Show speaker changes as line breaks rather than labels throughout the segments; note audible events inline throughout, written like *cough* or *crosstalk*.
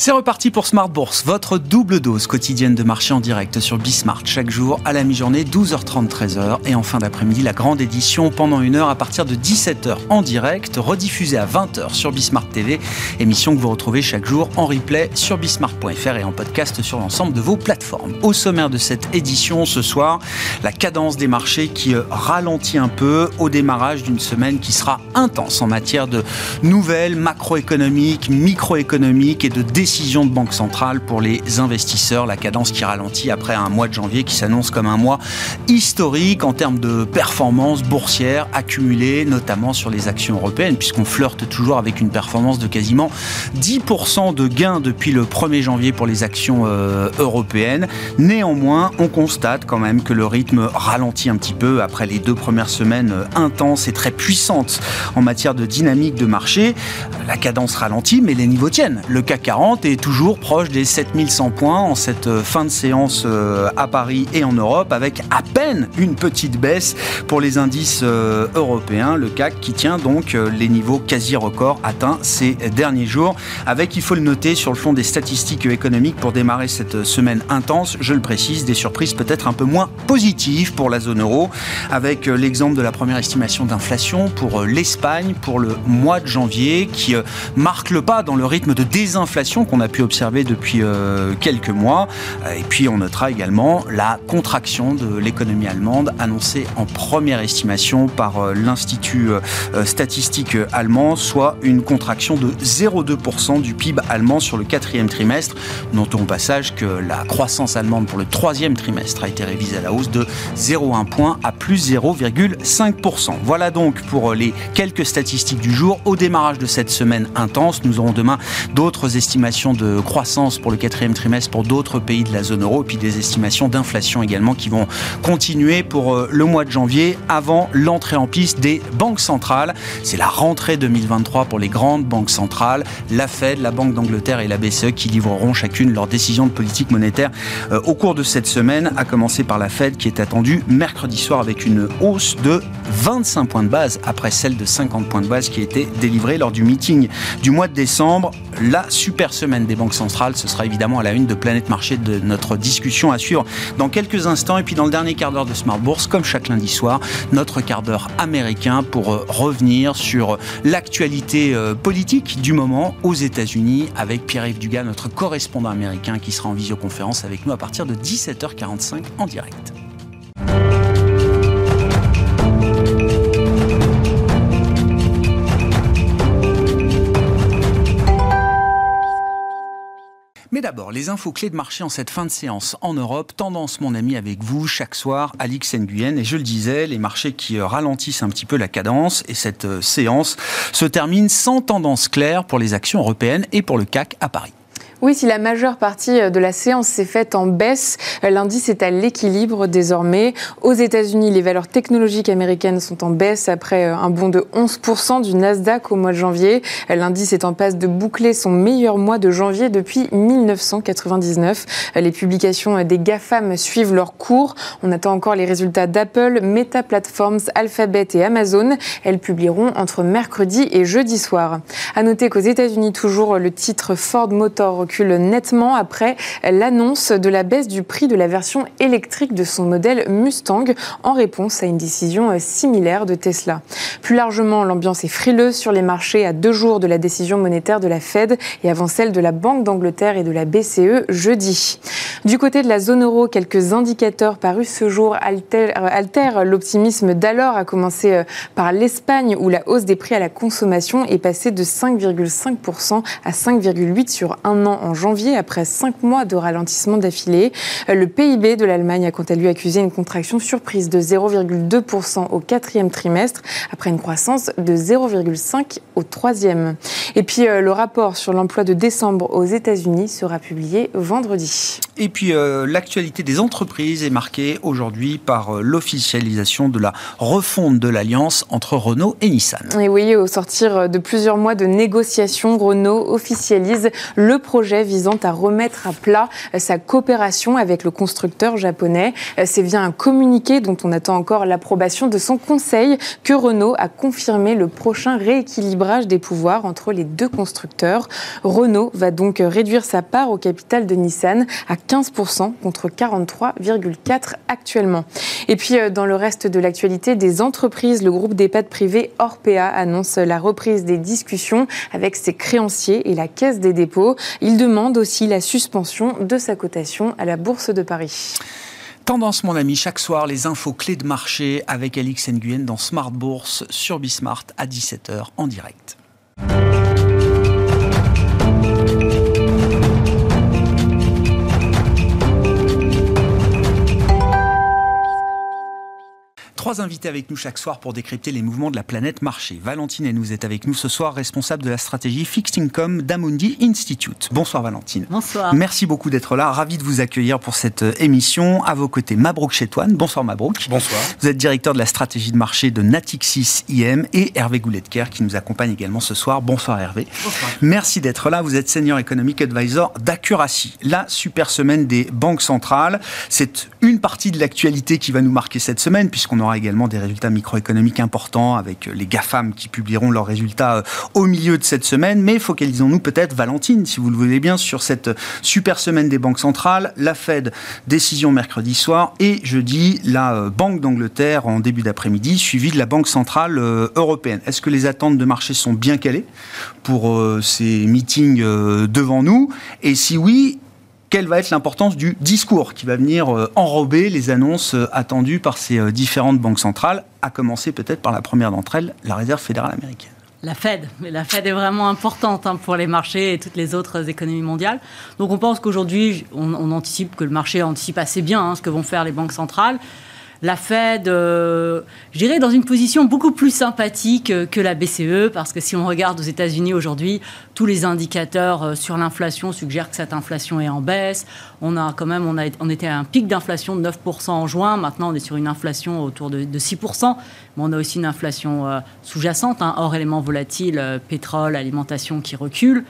C'est reparti pour Smart Bourse, votre double dose quotidienne de marché en direct sur Bismart. Chaque jour à la mi-journée 12h30 13h et en fin d'après-midi la grande édition pendant une heure à partir de 17h en direct rediffusée à 20h sur Bismart TV, émission que vous retrouvez chaque jour en replay sur bismart.fr et en podcast sur l'ensemble de vos plateformes. Au sommaire de cette édition ce soir, la cadence des marchés qui euh, ralentit un peu au démarrage d'une semaine qui sera intense en matière de nouvelles macroéconomiques, microéconomiques et de décisions de banque centrale pour les investisseurs. La cadence qui ralentit après un mois de janvier qui s'annonce comme un mois historique en termes de performance boursière accumulée, notamment sur les actions européennes, puisqu'on flirte toujours avec une performance de quasiment 10% de gains depuis le 1er janvier pour les actions euh, européennes. Néanmoins, on constate quand même que le rythme ralentit un petit peu après les deux premières semaines euh, intenses et très puissantes en matière de dynamique de marché. La cadence ralentit, mais les niveaux tiennent. Le CAC 40 est toujours proche des 7100 points en cette euh, fin de séance euh, à Paris et en Europe, avec à peine une petite baisse pour les indices euh, européens. Le CAC qui tient donc les niveaux quasi records atteints ces derniers jours, avec, il faut le noter, sur le fond des statistiques économiques pour démarrer cette semaine intense, je le précise, des surprises peut-être un peu moins positives pour la zone euro, avec l'exemple de la première estimation d'inflation pour l'Espagne pour le mois de janvier, qui marque le pas dans le rythme de désinflation qu'on a pu observer depuis euh, quelques mois. Et puis on notera également la contraction de l'économie allemande annoncée en première estimation par euh, l'Institut euh, statistique allemand, soit une contraction de 0,2% du PIB allemand sur le quatrième trimestre. Notons au passage que la croissance allemande pour le troisième trimestre a été révisée à la hausse de 0,1 point à plus 0,5%. Voilà donc pour les quelques statistiques du jour. Au démarrage de cette semaine intense, nous aurons demain d'autres estimations de croissance pour le quatrième trimestre pour d'autres pays de la zone euro, puis des estimations d'inflation également qui vont continuer pour euh, le mois de janvier avant l'entrée en piste des banques centrales. C'est la rentrée 2023 pour les grandes banques centrales, la Fed, la Banque d'Angleterre et la BCE qui livreront chacune leurs décisions de politique monétaire euh, au cours de cette semaine, à commencer par la Fed qui est attendue mercredi soir avec une hausse de 25 points de base après celle de 50 points de base qui a été délivrée lors du meeting du mois de décembre. La super semaine des banques centrales. Ce sera évidemment à la une de Planète Marché de notre discussion à suivre dans quelques instants. Et puis dans le dernier quart d'heure de Smart Bourse, comme chaque lundi soir, notre quart d'heure américain pour euh, revenir sur l'actualité euh, politique du moment aux États-Unis avec Pierre-Yves Dugas, notre correspondant américain qui sera en visioconférence avec nous à partir de 17h45 en direct. Mais d'abord, les infos clés de marché en cette fin de séance en Europe. Tendance, mon ami, avec vous chaque soir, Alix Nguyen. Et je le disais, les marchés qui euh, ralentissent un petit peu la cadence. Et cette euh, séance se termine sans tendance claire pour les actions européennes et pour le CAC à Paris.
Oui, si la majeure partie euh, de la séance s'est faite en baisse, euh, l'indice est à l'équilibre désormais. Aux États-Unis, les valeurs technologiques américaines sont en baisse après euh, un bond de 11% du Nasdaq au mois de janvier. L'indice est en passe de boucler son meilleur mois de janvier depuis 1999. Les publications des GAFAM suivent leur cours. On attend encore les résultats d'Apple, Meta Platforms, Alphabet et Amazon. Elles publieront entre mercredi et jeudi soir. À noter qu'aux États-Unis, toujours le titre Ford Motor recule nettement après l'annonce de la baisse du prix de la version électrique de son modèle Mustang en réponse à une décision similaire de Tesla. Plus largement, l'ambiance est frileuse sur les marchés à deux jours de la décision monétaire de la Fed et avant celle de la Banque d'Angleterre et de la BCE jeudi. Du côté de la zone euro, quelques indicateurs parus ce jour altèrent l'optimisme d'alors, à commencer par l'Espagne où la hausse des prix à la consommation est passée de 5,5% à 5,8% sur un an en janvier après cinq mois de ralentissement d'affilée. Le PIB de l'Allemagne a quant à lui accusé une contraction surprise de 0,2% au quatrième trimestre après une croissance de 0,5% au troisième. Et puis euh, le rapport sur l'emploi de décembre aux États-Unis sera publié vendredi.
Et puis euh, l'actualité des entreprises est marquée aujourd'hui par euh, l'officialisation de la refonte de l'alliance entre Renault et Nissan.
Et oui, au sortir de plusieurs mois de négociations, Renault officialise le projet visant à remettre à plat sa coopération avec le constructeur japonais. C'est via un communiqué dont on attend encore l'approbation de son conseil que Renault a confirmé le prochain rééquilibrage des pouvoirs entre les deux constructeurs. Renault va donc réduire sa part au capital de Nissan à 15% contre 43,4% actuellement. Et puis, euh, dans le reste de l'actualité des entreprises, le groupe d'EHPAD privé Orpea annonce la reprise des discussions avec ses créanciers et la Caisse des dépôts. Demande aussi la suspension de sa cotation à la Bourse de Paris.
Tendance, mon ami, chaque soir, les infos clés de marché avec Alix Nguyen dans Smart Bourse sur Bismart à 17h en direct. Trois invités avec nous chaque soir pour décrypter les mouvements de la planète marché. Valentine nous est avec nous ce soir, responsable de la stratégie Fixed Income d'Amundi Institute. Bonsoir Valentine.
Bonsoir.
Merci beaucoup d'être là. Ravi de vous accueillir pour cette euh, émission. À vos côtés, Mabrouk Chetouane. Bonsoir Mabrouk.
Bonsoir.
Vous êtes directeur de la stratégie de marché de Natixis IM et Hervé Gouletker qui nous accompagne également ce soir. Bonsoir Hervé.
Bonsoir.
Merci d'être là. Vous êtes senior economic advisor d'Accuracy. La super semaine des banques centrales. C'est une partie de l'actualité qui va nous marquer cette semaine puisqu'on aura également des résultats microéconomiques importants avec les GAFAM qui publieront leurs résultats euh, au milieu de cette semaine. Mais focalisons-nous peut-être, Valentine, si vous le voulez bien, sur cette super semaine des banques centrales. La Fed, décision mercredi soir et jeudi, la euh, Banque d'Angleterre en début d'après-midi, suivie de la Banque centrale euh, européenne. Est-ce que les attentes de marché sont bien calées pour ces meetings devant nous? Et si oui, quelle va être l'importance du discours qui va venir euh, enrober les annonces euh, attendues par ces euh, différentes banques centrales, à commencer peut-être par la première d'entre elles, la Réserve fédérale américaine.
La Fed, mais la Fed est vraiment importante hein, pour les marchés et toutes les autres économies mondiales. Donc on pense qu'aujourd'hui, on, anticipe que le marché anticipe assez bien hein, ce que vont faire les banques centrales la Fed, euh, je dirais, dans une position beaucoup plus sympathique que la BCE, parce que si on regarde aux États-Unis aujourd'hui, tous les indicateurs euh, sur l'inflation suggèrent que cette inflation est en baisse. On a quand même, on, a, on était à un pic d'inflation de 9% en juin. Maintenant, on est sur une inflation autour de, 6%. Mais on a aussi une inflation euh, sous-jacente, hein, hors éléments volatiles, pétrole, alimentation qui recule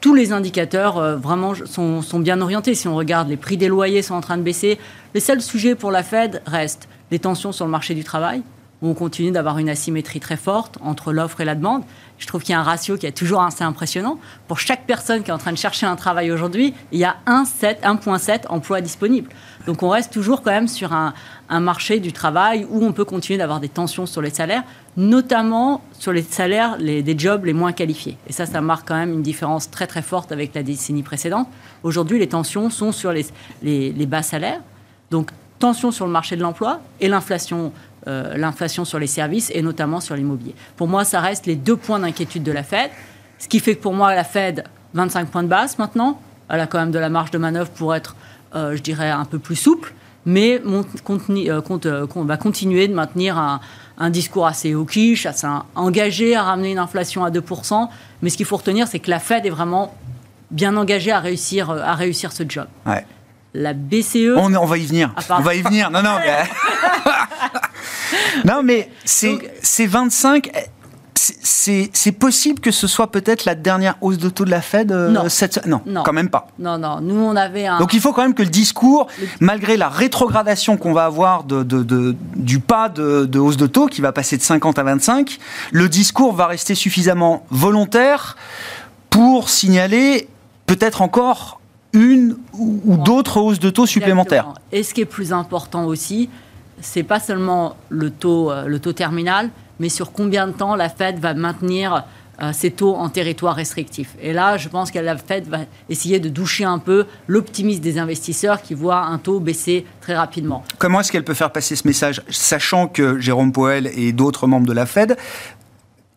tous les indicateurs euh, vraiment sont, bien orientés. Si on regarde, les prix des loyers sont en train de baisser. Les seuls sujets pour la Fed restent les tensions sur le marché du travail, où on continue d'avoir une asymétrie très forte entre l'offre et la demande. Je trouve qu'il y a un ratio qui est toujours assez impressionnant. Pour chaque personne qui est en train de chercher un travail aujourd'hui, il y a 1,7 emplois disponibles. Donc on reste toujours quand même sur un, marché du travail où on peut continuer d'avoir des tensions sur les salaires, notamment sur les salaires des jobs les moins qualifiés. Et ça, ça marque quand même une différence très très forte avec la décennie précédente. Aujourd'hui, les tensions sont sur les, bas salaires. Donc tension sur le marché de l'emploi et l'inflation euh, l'inflation sur les services et notamment sur l'immobilier. Pour moi, ça reste les deux points d'inquiétude de la Fed. Ce qui fait que pour moi, la Fed, 25 points de base maintenant. Elle a quand même de la marge de manœuvre pour être, euh, je dirais, un peu plus souple. Mais on, euh, va continuer de maintenir un, discours assez hawkish, assez engagé à ramener une inflation à 2%. Mais ce qu'il faut retenir, c'est que la Fed est vraiment bien engagée à réussir, à réussir ce job. La BCE.
On, on, va y venir. Ah, on va y venir. Non, non. Mais... *laughs* non, mais c'est 25 c'est possible que ce soit peut-être la dernière hausse de taux de la Fed euh,
non.
Cette... non. non, quand même pas.
Non, non. Nous, on avait un.
Donc il faut quand même que le discours, malgré la rétrogradation qu'on va avoir de, de, du pas de, hausse de taux qui va passer de 50 à 25, le discours va rester suffisamment volontaire pour signaler peut-être encore une ou, d'autres hausses de taux supplémentaires.
Et ce qui est plus important aussi, c'est pas seulement le taux, euh, le taux terminal, mais sur combien de temps la Fed va maintenir euh, ces taux en territoire restrictif. Et là, je pense que la Fed va essayer de doucher un peu l'optimisme des investisseurs qui voient un taux baisser très rapidement.
Comment est-ce qu'elle peut faire passer ce message, sachant que Jérôme Powell et d'autres membres de la Fed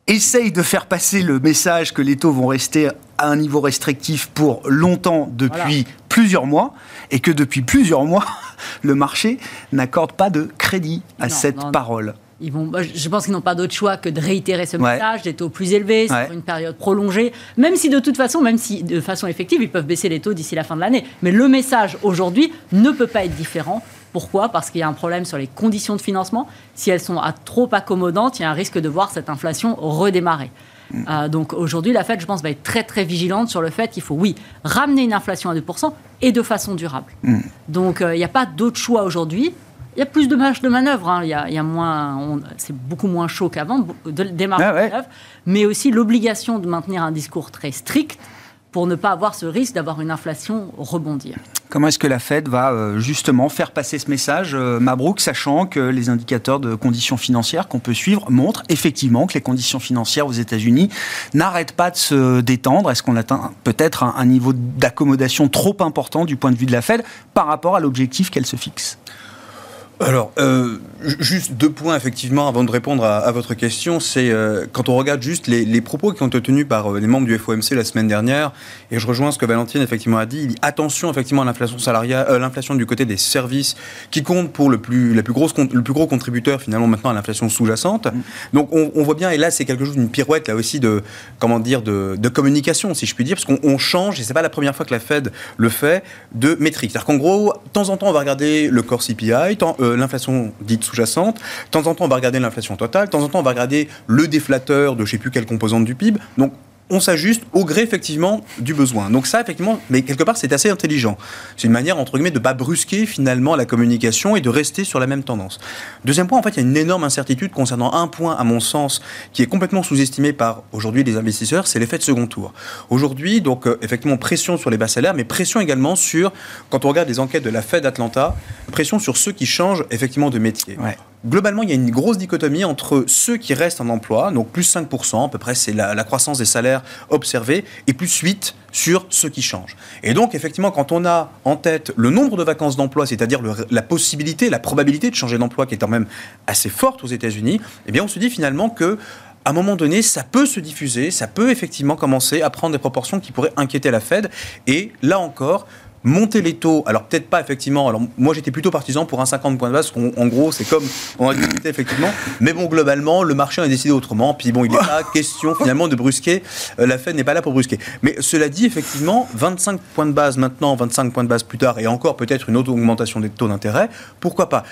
essayent de faire passer le message que les taux vont rester à un niveau restrictif pour longtemps depuis plusieurs mois et que depuis plusieurs mois, *laughs* le marché n'accorde pas de crédit à cette parole.
Ils vont, je pense qu'ils n'ont pas d'autre choix que de réitérer ce message, des taux plus élevés sur une période prolongée, même si de toute façon, même si de façon effective, ils peuvent baisser les taux d'ici la fin de l'année. Mais le message aujourd'hui ne peut pas être différent. Pourquoi? Parce qu'il y a un problème sur les conditions de financement. Si elles sont trop accommodantes, il y a un risque de voir cette inflation redémarrer. Mm. Euh, donc aujourd'hui, la Fed, je pense, va être très très vigilante sur le fait qu'il faut, oui, ramener une inflation à 2% et de façon durable. Mm. Donc euh, il n'y a pas d'autre choix aujourd'hui. Il y a plus de marge de manœuvre. Hein. Il, y a, moins, c'est beaucoup moins chaud qu'avant, de, des marges ah de manœuvre, mais aussi l'obligation de maintenir un discours très strict pour ne pas avoir ce risque d'avoir une inflation rebondir.
Comment est-ce que la Fed va euh, justement faire passer ce message, euh, Mabrouk, sachant que les indicateurs de conditions financières qu'on peut suivre montrent effectivement que les conditions financières aux États-Unis n'arrêtent pas de se détendre Est-ce qu'on atteint peut-être un, un niveau d'accommodation trop important du point de vue de la Fed par rapport à l'objectif qu'elle se fixe?
Alors, euh, juste deux points effectivement avant de répondre à, votre question. C'est euh, quand on regarde juste les, propos qui ont été tenus par euh, les membres du FOMC la semaine dernière, et je rejoins ce que Valentine effectivement a dit. Il dit attention effectivement à l'inflation salariale, l'inflation du côté des services, qui compte pour le plus, la plus grosse, le plus gros contributeur finalement maintenant à l'inflation sous-jacente. Mm. Donc on, voit bien, et là c'est quelque chose d'une pirouette là aussi de comment dire de, communication si je puis dire, parce qu'on change et c'est pas la première fois que la Fed le fait de métrique. C'est-à-dire qu'en gros, de temps en temps on va regarder le corps CPI, temps, l'inflation dite sous-jacente. De en temps, on va regarder l'inflation totale. De temps en temps, on va regarder le déflateur de je ne sais plus quelle composante du PIB. Donc, on s'ajuste au gré effectivement du besoin. Donc ça effectivement, mais quelque part c'est assez intelligent. C'est une manière entre guillemets de pas brusquer finalement la communication et de rester sur la même tendance. Deuxième point, en fait, il y a une énorme incertitude concernant un point à mon sens qui est complètement sous-estimé par aujourd'hui les investisseurs, c'est l'effet de second tour. Aujourd'hui, donc euh, effectivement pression sur les bas salaires, mais pression également sur quand on regarde les enquêtes de la Fed Atlanta, pression sur ceux qui changent effectivement de métier globalement, il y a une grosse dichotomie entre ceux qui restent en emploi, donc plus 5%, à peu près c'est la, croissance des salaires observée, et plus 8 sur ceux qui changent. Et donc, effectivement, quand on a en tête le nombre de vacances d'emploi, c'est-à-dire la possibilité, la probabilité de changer d'emploi qui est quand même assez forte aux États-Unis, eh bien, on se dit finalement que à un moment donné, ça peut se diffuser, ça peut effectivement commencer à prendre des proportions qui pourraient inquiéter la Fed. Et là encore, monter les taux, alors peut-être pas effectivement, alors moi j'étais plutôt partisan pour un 50 points de base, en gros c'est comme on a discuté effectivement, mais bon globalement le marché a décidé autrement, puis bon il n'est pas question finalement de brusquer, euh, la Fed n'est pas là pour brusquer. Mais cela dit effectivement, 25 points de base maintenant, 25 points de base plus tard, et encore peut-être une autre augmentation des taux d'intérêt, pourquoi pas?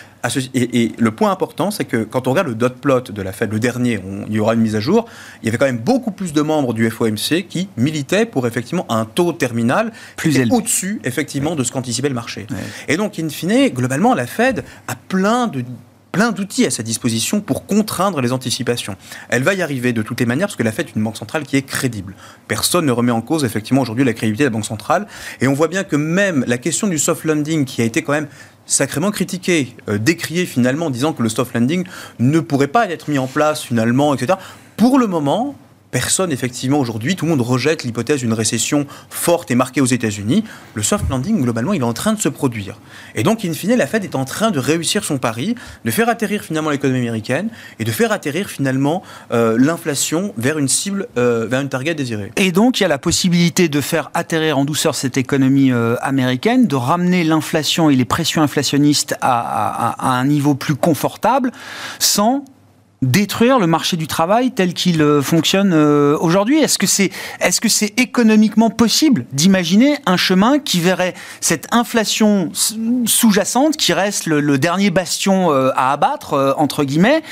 Et, le point important c'est que quand on regarde le dot plot de la Fed, le dernier, il y aura une mise à jour, il y avait quand même beaucoup plus de membres du FOMC qui militaient pour effectivement un taux terminal plus au-dessus effectivement effectivement de ce qu'anticipait le marché. Et donc, in fine, globalement, la Fed a plein de plein d'outils à sa disposition pour contraindre les anticipations. Elle va y arriver de toutes les manières parce que la Fed est une banque centrale qui est crédible. Personne ne remet en cause effectivement aujourd'hui la crédibilité de la banque centrale et on voit bien que même la question du soft landing qui a été quand même sacrément critiquée, euh, décriée finalement en disant que le soft landing ne pourrait pas être mis en place finalement, etc. Pour le moment, personne, effectivement, aujourd'hui, tout le monde rejette l'hypothèse d'une récession forte et marquée aux États-Unis. Le soft landing, globalement, il est en train de se produire. Et donc, in fine, la Fed est en train de réussir son pari, de faire atterrir finalement l'économie américaine et de faire atterrir finalement euh, l'inflation vers une cible, euh, vers une target désirée.
Et donc, il y a la possibilité de faire atterrir en douceur cette économie euh, américaine, de ramener l'inflation et les pressions inflationnistes à, à un niveau plus confortable sans détruire le marché du travail tel qu'il euh, fonctionne euh, aujourd'hui? Est-ce que c'est est-ce économiquement possible d'imaginer un chemin qui verrait cette inflation sous-jacente qui reste le, dernier bastion euh, à abattre entre guillemets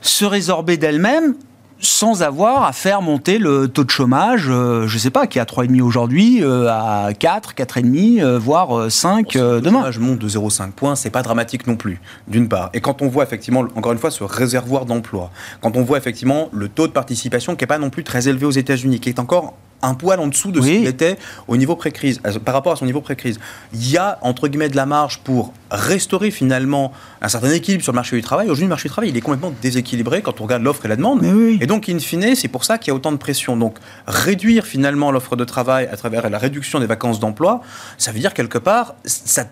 se résorber d'elle-même sans avoir à faire monter le taux de chômage, euh, je ne sais pas, qui est à 3,5 aujourd'hui, euh, à 4, 4,5, euh, voire 5 demain. Le
chômage monte de 0,5 points, c'est pas dramatique non plus, d'une part. Et quand on voit effectivement, encore une fois, ce réservoir d'emploi, quand on voit effectivement le taux de participation qui n'est pas non plus très élevé aux États-Unis, qui est encore un poil en dessous de ce qu'il était au niveau pré-crise, par rapport à son niveau pré-crise. Il y a, entre guillemets, de la marge pour restaurer finalement un certain équilibre sur le marché du travail. Aujourd'hui, le marché du travail, il est complètement déséquilibré quand on regarde l'offre et la demande. Et donc, in fine, c'est pour ça qu'il y a autant de pression. Donc, réduire finalement l'offre de travail à travers la réduction des vacances d'emploi, ça veut dire quelque part, ça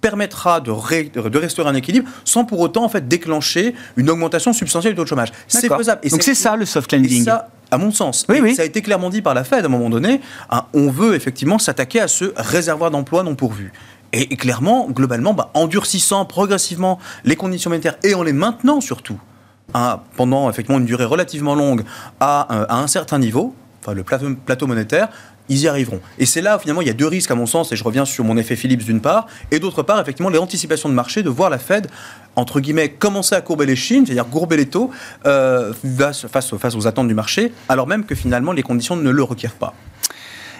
permettra de, de, restaurer un équilibre sans pour autant en fait déclencher une augmentation substantielle du taux de chômage.
C'est faisable. Et Donc c'est ça le soft landing.
À mon sens.
Oui, oui.
Ça a été clairement dit par la Fed à un moment donné. hein, on veut effectivement s'attaquer à ce réservoir d'emplois non pourvu. Et, clairement, globalement, bah, en durcissant progressivement les conditions monétaires et en les maintenant surtout hein, pendant effectivement une durée relativement longue à, euh, à un certain niveau, enfin le plateau monétaire, ils y arriveront. Et c'est là, finalement, il y a deux risques, à mon sens, et je reviens sur mon effet Phillips d'une part, et d'autre part, effectivement, les anticipations de marché, de voir la Fed, entre guillemets, commencer à courber les chines, c'est-à-dire courber les taux, euh, face, face, face aux attentes du marché, alors même que finalement, les conditions ne le requièrent pas.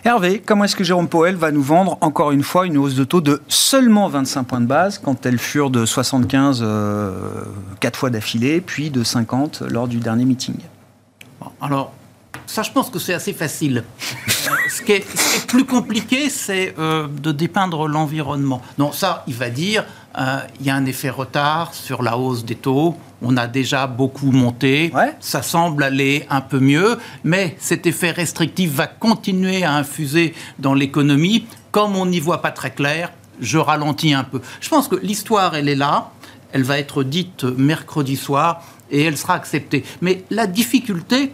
Hervé, comment est-ce que Jérôme Powell va nous vendre encore une fois une hausse de taux de seulement 25 points de base quand elles furent de 75 euh, quatre fois d'affilée, puis de 50 lors du dernier meeting?
Alors, ça, je pense que c'est assez facile. Euh, ce, qui est, ce qui est plus compliqué, c'est euh, de dépeindre l'environnement. Non, ça, il va dire, euh, il y a un effet retard sur la hausse des taux. On a déjà beaucoup monté.
Ouais.
Ça semble aller un peu mieux, mais cet effet restrictif va continuer à infuser dans l'économie. Comme on n'y voit pas très clair, je ralentis un peu. Je pense que l'histoire, elle est là. Elle va être dite mercredi soir et elle sera acceptée. Mais la difficulté,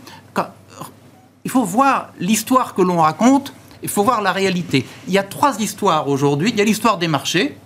il faut voir l'histoire que l'on raconte, il faut voir la réalité. Il y a trois histoires aujourd'hui. Il y a l'histoire des marchés,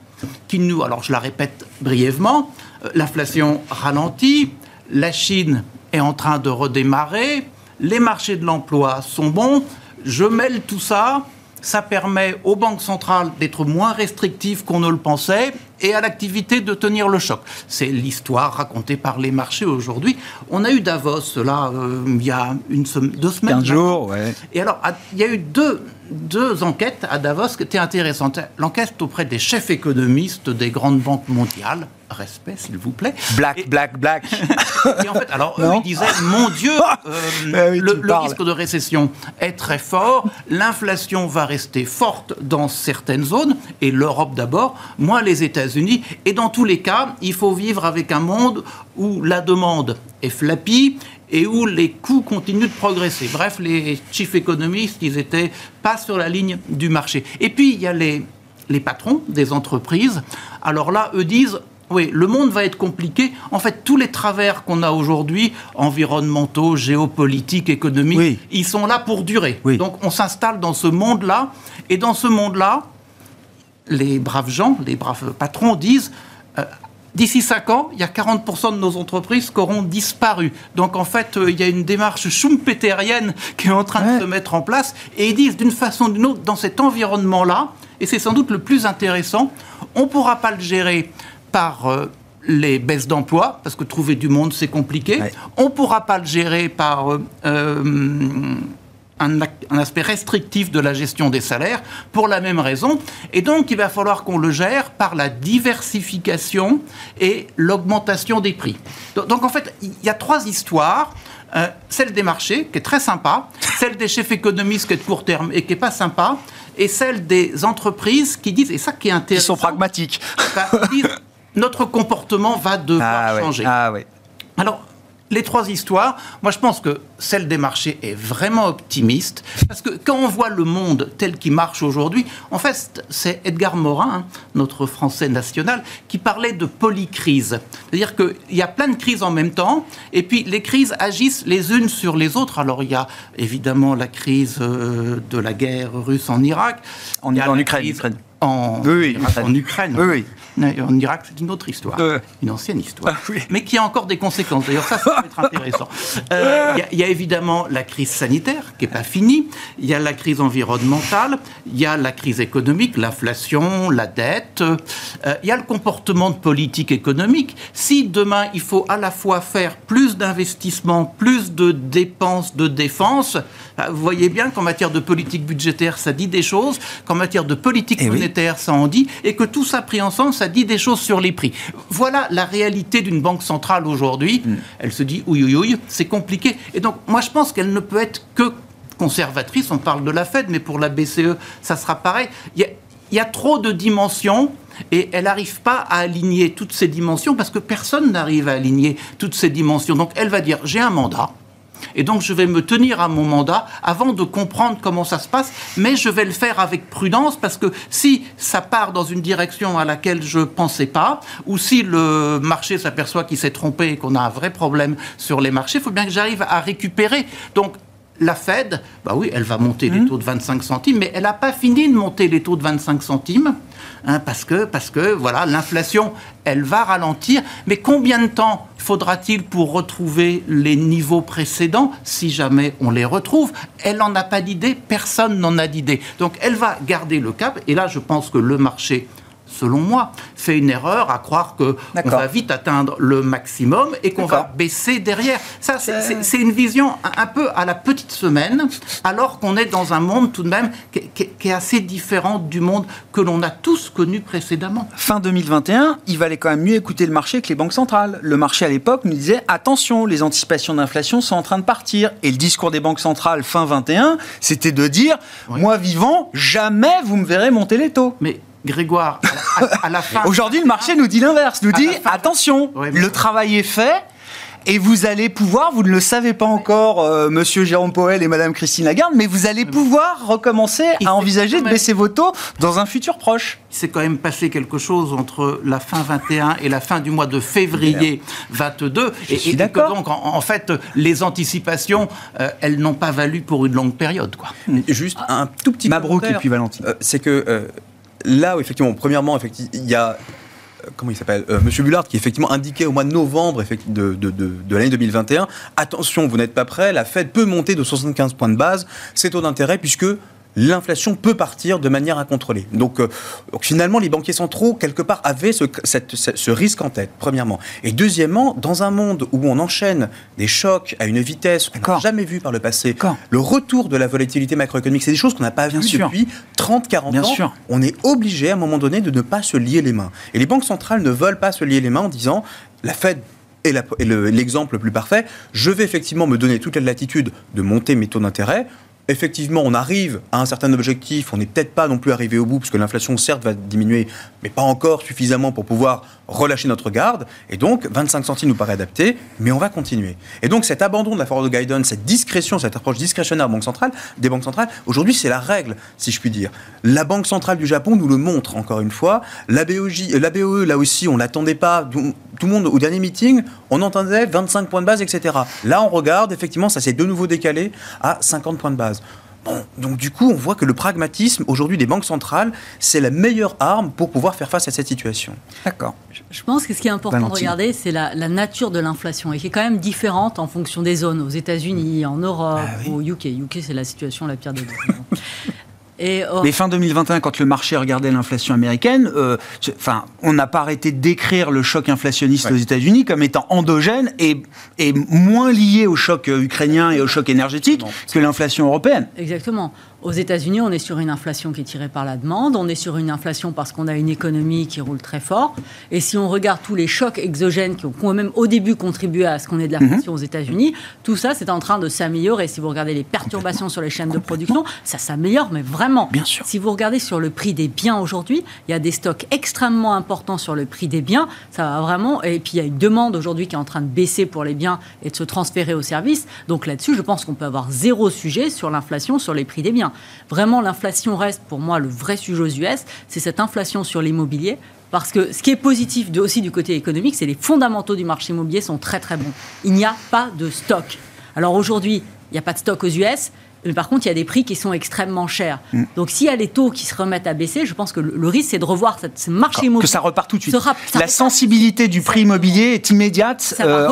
qui nous, alors je la répète brièvement, euh, l'inflation ralentit, la Chine est en train de redémarrer, les marchés de l'emploi sont bons, je mêle tout ça, ça permet aux banques centrales d'être moins restrictives qu'on ne le pensait et à l'activité de tenir le choc. C'est l'histoire racontée par les marchés aujourd'hui. On a eu Davos, là, euh, il y a une sem- deux semaines.
15 jours, ouais.
Et alors, il y a eu deux, deux enquêtes à Davos qui étaient intéressantes. L'enquête auprès des chefs économistes des grandes banques mondiales. Respect, s'il vous plaît.
Black,
Et-
black, black. *laughs*
et en fait, alors eux, ils disaient, mon Dieu, *laughs* euh,
oui,
le, le risque de récession est très fort, l'inflation va rester forte dans certaines zones, et l'Europe d'abord, moins les États-Unis, et dans tous les cas, il faut vivre avec un monde où la demande est flappie et où les coûts continuent de progresser. Bref, les chief économistes, ils étaient pas sur la ligne du marché. Et puis, il y a les, les patrons des entreprises. Alors là, eux disent, oui, le monde va être compliqué. En fait, tous les travers qu'on a aujourd'hui, environnementaux, géopolitiques, économiques,
Oui.
ils sont là pour durer.
Oui.
Donc on s'installe dans ce monde-là. Et dans ce monde-là, les braves gens, les braves patrons disent, d'ici 5 ans, il y a 40% de nos entreprises qui auront disparu. Donc en fait, euh, il y a une démarche schumpeterienne qui est en train
Ouais.
de se mettre en place. Et ils disent d'une façon ou d'une autre, dans cet environnement-là, et c'est sans doute le plus intéressant, on ne pourra pas le gérer par... euh, les baisses d'emploi, parce que trouver du monde, c'est compliqué.
Ouais.
On ne pourra pas le gérer par euh, un, aspect restrictif de la gestion des salaires pour la même raison. Et donc, il va falloir qu'on le gère par la diversification et l'augmentation des prix. Donc, donc, en fait, il y a trois histoires. Euh, celle des marchés, qui est très sympa, celle des chefs économistes, qui est de court terme et qui n'est pas sympa, et celle des entreprises qui disent, et ça qui est
Ils
intéressant,
sont pragmatiques.
bah, ils disent, notre comportement va devoir
Ah
changer.
Ah ouais.
Alors, les trois histoires, moi je pense que celle des marchés est vraiment optimiste, parce que quand on voit le monde tel qu'il marche aujourd'hui, en fait c'est Edgar Morin, hein, notre français national, qui parlait de polycrise. C'est-à-dire qu'il y a plein de crises en même temps, et puis les crises agissent les unes sur les autres. Alors il y a évidemment la crise euh, de la guerre russe en Irak,
En- en Ukraine.
En,
Oui, oui,
en Ukraine.
Oui, oui.
En Irak, c'est une autre histoire.
Euh.
Une ancienne histoire.
Ah, oui.
Mais qui a encore des conséquences. D'ailleurs, ça, ça va être intéressant. *laughs* Euh, Il y a- il y, a évidemment la crise sanitaire, qui n'est pas finie. Il y a la crise environnementale. Il y a la crise économique, l'inflation, la dette. Euh, Il y a le comportement de politique économique. Si demain, il faut à la fois faire plus d'investissements, plus de dépenses de défense, euh, vous voyez bien qu'en matière de politique budgétaire, ça dit des choses, qu'en matière de politique
Eh oui.
monétaire, ça en dit, et que tout ça pris ensemble, ça dit des choses sur les prix. Voilà la réalité d'une banque centrale aujourd'hui.
Mm.
Elle se dit, ouïe, ouïe, ouïe, c'est compliqué. Et donc, moi, je pense qu'elle ne peut être que conservatrice. On parle de la Fed, mais pour la BCE, ça sera pareil. Il y a, il y a trop de dimensions. Et elle n'arrive pas à aligner toutes ces dimensions parce que personne n'arrive à aligner toutes ces dimensions. Donc elle va dire j'ai un mandat, et donc, je vais me tenir à mon mandat avant de comprendre comment ça se passe, mais je vais le faire avec prudence parce que si ça part dans une direction à laquelle je pensais pas, ou si le marché s'aperçoit qu'il s'est trompé et qu'on a un vrai problème sur les marchés, il faut bien que j'arrive à récupérer. Donc, la Fed, bah oui, elle va monter les mmh. taux de 25 centimes, mais elle n'a pas fini de monter les taux de 25 centimes, hein, parce que, parce que voilà, l'inflation, elle va ralentir. Mais combien de temps faudra-t-il pour retrouver les niveaux précédents, si jamais on les retrouve? Elle n'en a pas d'idée, personne n'en a d'idée. Donc elle va garder le cap, et là, je pense que le marché selon moi, fait une erreur à croire qu'on va vite atteindre le maximum et qu'on va baisser derrière. Ça, c'est une vision un, peu à la petite semaine, alors qu'on est dans un monde tout de même qui, est assez différent du monde que l'on a tous connu précédemment.
Fin 2021, il valait quand même mieux écouter le marché que les banques centrales. Le marché à l'époque nous disait attention, les anticipations d'inflation sont en train de partir. Et le discours des banques centrales fin 21, c'était de dire moi vivant, jamais vous me verrez monter les taux.
Mais Grégoire, à, la fin.
Aujourd'hui, le marché nous dit l'inverse, nous dit attention, le travail est fait. Et vous allez pouvoir, vous ne le savez pas encore, euh, Monsieur Jérôme Powell et Madame Christine Lagarde, mais vous allez pouvoir recommencer à envisager de baisser vos taux dans un futur proche.
Il s'est quand même passé quelque chose entre la fin 21 et la fin du mois de février 22.
Je et, suis d'accord.
Donc, en, fait, les anticipations, euh, elles n'ont pas valu pour une longue période, quoi.
Juste un tout petit.
Mabrouk et puis Valentine.
Euh, c'est que là où effectivement, premièrement, il y a euh, comment il s'appelle euh, Monsieur Bullard qui effectivement indiquait au mois de novembre de, de, de, l'année 2021 attention vous n'êtes pas prêt la Fed peut monter de 75 points de base. Ses taux d'intérêt puisque l'inflation peut partir de manière incontrôlée. Donc, euh, donc, finalement, les banquiers centraux, quelque part, avaient ce, ce, risque en tête, premièrement. Et deuxièmement, dans un monde où on enchaîne des chocs à une vitesse qu'on n'a jamais vue par le passé, le retour de la volatilité macroéconomique, c'est des choses qu'on n'a pas vues depuis 30-40 ans. Sûr. On est obligé, à un moment donné, de ne pas se lier les mains. Et les banques centrales ne veulent pas se lier les mains en disant, la Fed est l'exemple le plus parfait, je vais effectivement me donner toute la latitude de monter mes taux d'intérêt effectivement, on arrive à un certain objectif, on n'est peut-être pas non plus arrivé au bout, parce que l'inflation, certes, va diminuer, mais pas encore suffisamment pour pouvoir relâcher notre garde. Et donc, 25 centimes nous paraît adapté, mais on va continuer. Et donc, cet abandon de la forward guidance, cette discrétion, cette approche discrétionnaire des banques centrales, aujourd'hui, c'est la règle, si je puis dire. La Banque centrale du Japon nous le montre, encore une fois. La, BOJ, la BOE, là aussi, on n'attendait pas. Tout le monde, au dernier meeting, on entendait 25 points de base, etc. Là, on regarde, effectivement, ça s'est de nouveau décalé à 50 points de base. Bon, donc du coup, on voit que le pragmatisme aujourd'hui des banques centrales, c'est la meilleure arme pour pouvoir faire face à cette situation.
D'accord.
Je pense que ce qui est important de regarder, c'est la, nature de l'inflation et qui est quand même différente en fonction des zones. Aux États-Unis, en Europe, ah au UK. UK, c'est la situation la pire des deux. *laughs*
Mais fin 2021, quand le marché regardait l'inflation américaine, euh, enfin, on n'a pas arrêté d'écrire le choc inflationniste aux États-Unis comme étant endogène et, et, moins lié au choc ukrainien et au choc énergétique que l'inflation européenne.
Exactement. Aux États-Unis, on est sur une inflation qui est tirée par la demande, on est sur une inflation parce qu'on a une économie qui roule très fort. Et si on regarde tous les chocs exogènes qui ont même au début contribué à ce qu'on ait de l'inflation mhm. aux États-Unis, tout ça, c'est en train de s'améliorer. Si vous regardez les perturbations sur les chaînes de production, ça s'améliore, mais vraiment.
Bien sûr.
Si vous regardez sur le prix des biens aujourd'hui, il y a des stocks extrêmement importants sur le prix des biens. Ça va vraiment. Et puis il y a une demande aujourd'hui qui est en train de baisser pour les biens et de se transférer aux services. Donc là-dessus, je pense qu'on peut avoir zéro sujet sur l'inflation sur les prix des biens. Vraiment, l'inflation reste pour moi le vrai sujet aux US, c'est cette inflation sur l'immobilier. Parce que ce qui est positif aussi du côté économique, c'est les fondamentaux du marché immobilier sont très très bons. Il n'y a pas de stock. Alors aujourd'hui, il n'y a pas de stock aux US, mais par contre, il y a des prix qui sont extrêmement chers. Mm. Donc, s'il y a les taux qui se remettent à baisser, je pense que le, risque, c'est de revoir ce marché immobilier.
Que ça repart tout de suite. la sensibilité du prix immobilier est immédiate euh,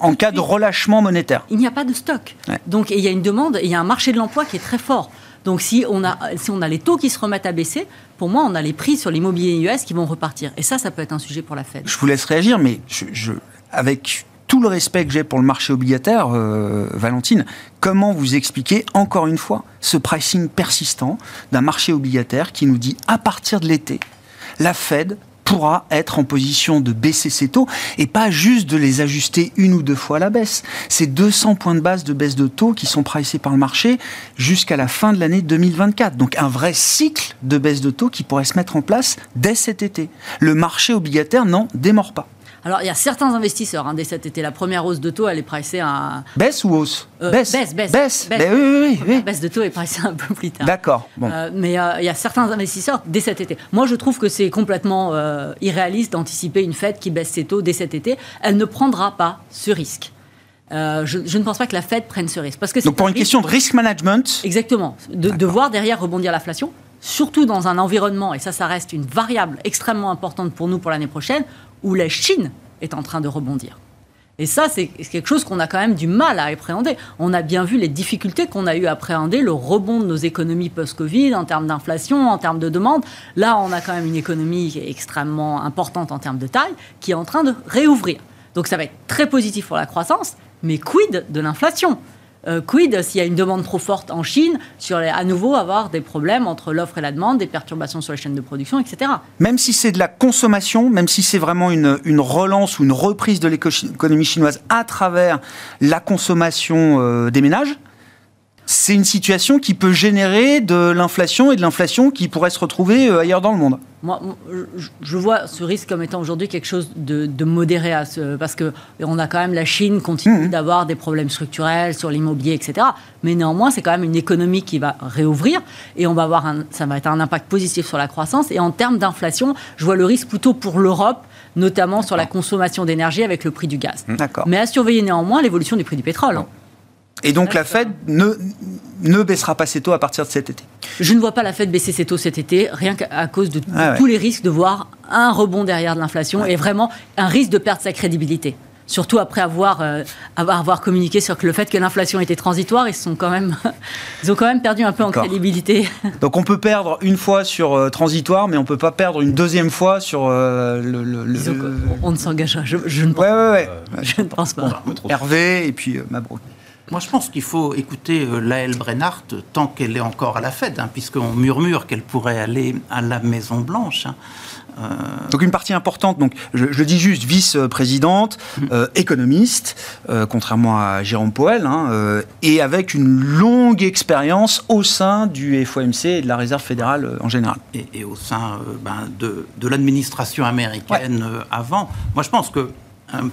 en, cas de relâchement monétaire.
Il n'y a pas de stock. Donc, il y a une demande, et il y a un marché de l'emploi qui est très fort. Donc si on, a, si les taux qui se remettent à baisser, pour moi, on a les prix sur l'immobilier US qui vont repartir. Et ça, ça peut être un sujet pour la Fed.
Je vous laisse réagir, mais avec tout le respect que j'ai pour le marché obligataire, euh, Valentine, comment vous expliquez encore une fois ce pricing persistant d'un marché obligataire qui nous dit à partir de l'été, la Fed pourra être en position de baisser ses taux et pas juste de les ajuster une ou deux fois à la baisse. C'est 200 points de base de baisse de taux qui sont pricés par le marché jusqu'à la fin de l'année 2024. Donc un vrai cycle de baisse de taux qui pourrait se mettre en place dès cet été. Le marché obligataire n'en démord pas.
Alors, il y a certains investisseurs, hein, dès cet été, la première hausse de taux, elle est pricée à...
Baisse ou hausse
euh, baisse. baisse. Baisse,
baisse. Ben oui, oui, oui.
baisse de taux est pricée un peu plus tard.
D'accord. Bon. Euh,
mais euh, il y a certains investisseurs, dès cet été. Moi, je trouve que c'est complètement irréaliste d'anticiper une fête qui baisse ses taux dès cet été. Elle ne prendra pas ce risque. Euh, je, je, ne pense pas que la Fed prenne ce risque. Parce que
Donc pour une
risque...
question de risk management
Exactement. De, de voir derrière rebondir l'inflation, surtout dans un environnement, et ça, ça reste une variable extrêmement importante pour nous pour l'année prochaine, où la Chine est en train de rebondir. Et ça, c'est quelque chose qu'on a quand même du mal à appréhender. On a bien vu les difficultés qu'on a eu à appréhender, le rebond de nos économies post-Covid en termes d'inflation, en termes de demande. Là, on a quand même une économie extrêmement importante en termes de taille, qui est en train de réouvrir. Donc ça va être très positif pour la croissance, mais quid de l'inflation? Euh, quid s'il y a une demande trop forte en Chine, sur les, à nouveau avoir des problèmes entre l'offre et la demande, des perturbations sur les chaînes de production, etc.
Même si c'est de la consommation, même si c'est vraiment une, relance ou une reprise de l'économie chinoise à travers la consommation euh, des ménages, c'est une situation qui peut générer de l'inflation et de l'inflation qui pourrait se retrouver euh, ailleurs dans le monde.
Moi, je vois ce risque comme étant aujourd'hui quelque chose de, de modéré, à ce, parce qu'on a quand même la Chine continue mmh. d'avoir des problèmes structurels sur l'immobilier, etc. Mais néanmoins, c'est quand même une économie qui va réouvrir et on va avoir un, ça va être un impact positif sur la croissance. Et en termes d'inflation, je vois le risque plutôt pour l'Europe notamment sur la consommation d'énergie avec le prix du gaz. Mais à surveiller néanmoins l'évolution du prix du pétrole.
Et donc la Fed ne, ne baissera pas ses taux à partir de cet été
Je ne vois pas la Fed baisser ses taux cet été, rien qu'à cause de, ah ouais. tous les risques de voir un rebond derrière de l'inflation ouais. et vraiment un risque de perdre sa crédibilité. Surtout après avoir, euh, avoir, avoir, communiqué sur le fait que l'inflation était transitoire, ils, sont quand même, *laughs* ils ont quand même perdu un peu en crédibilité. *laughs*
Donc on peut perdre une fois sur euh, transitoire, mais on ne peut pas perdre une deuxième fois sur euh, le, le, le...
On ne s'engagera, je, je, ne pense,
ouais, ouais, *laughs*
je ne pense pas.
Hervé et puis Mabrouk.
Moi, je pense qu'il faut écouter euh, Laëlle Brennart tant qu'elle est encore à la Fed, hein, puisqu'on murmure qu'elle pourrait aller à la Maison Blanche. Hein.
Euh... Donc une partie importante, donc je, je dis juste vice-présidente, mmh. euh, économiste, euh, contrairement à Jérôme Poel, hein, et avec une longue expérience au sein du FOMC et de la Réserve fédérale en général.
Et, et au sein ben, de, de l'administration américaine ouais. avant. Moi, je pense que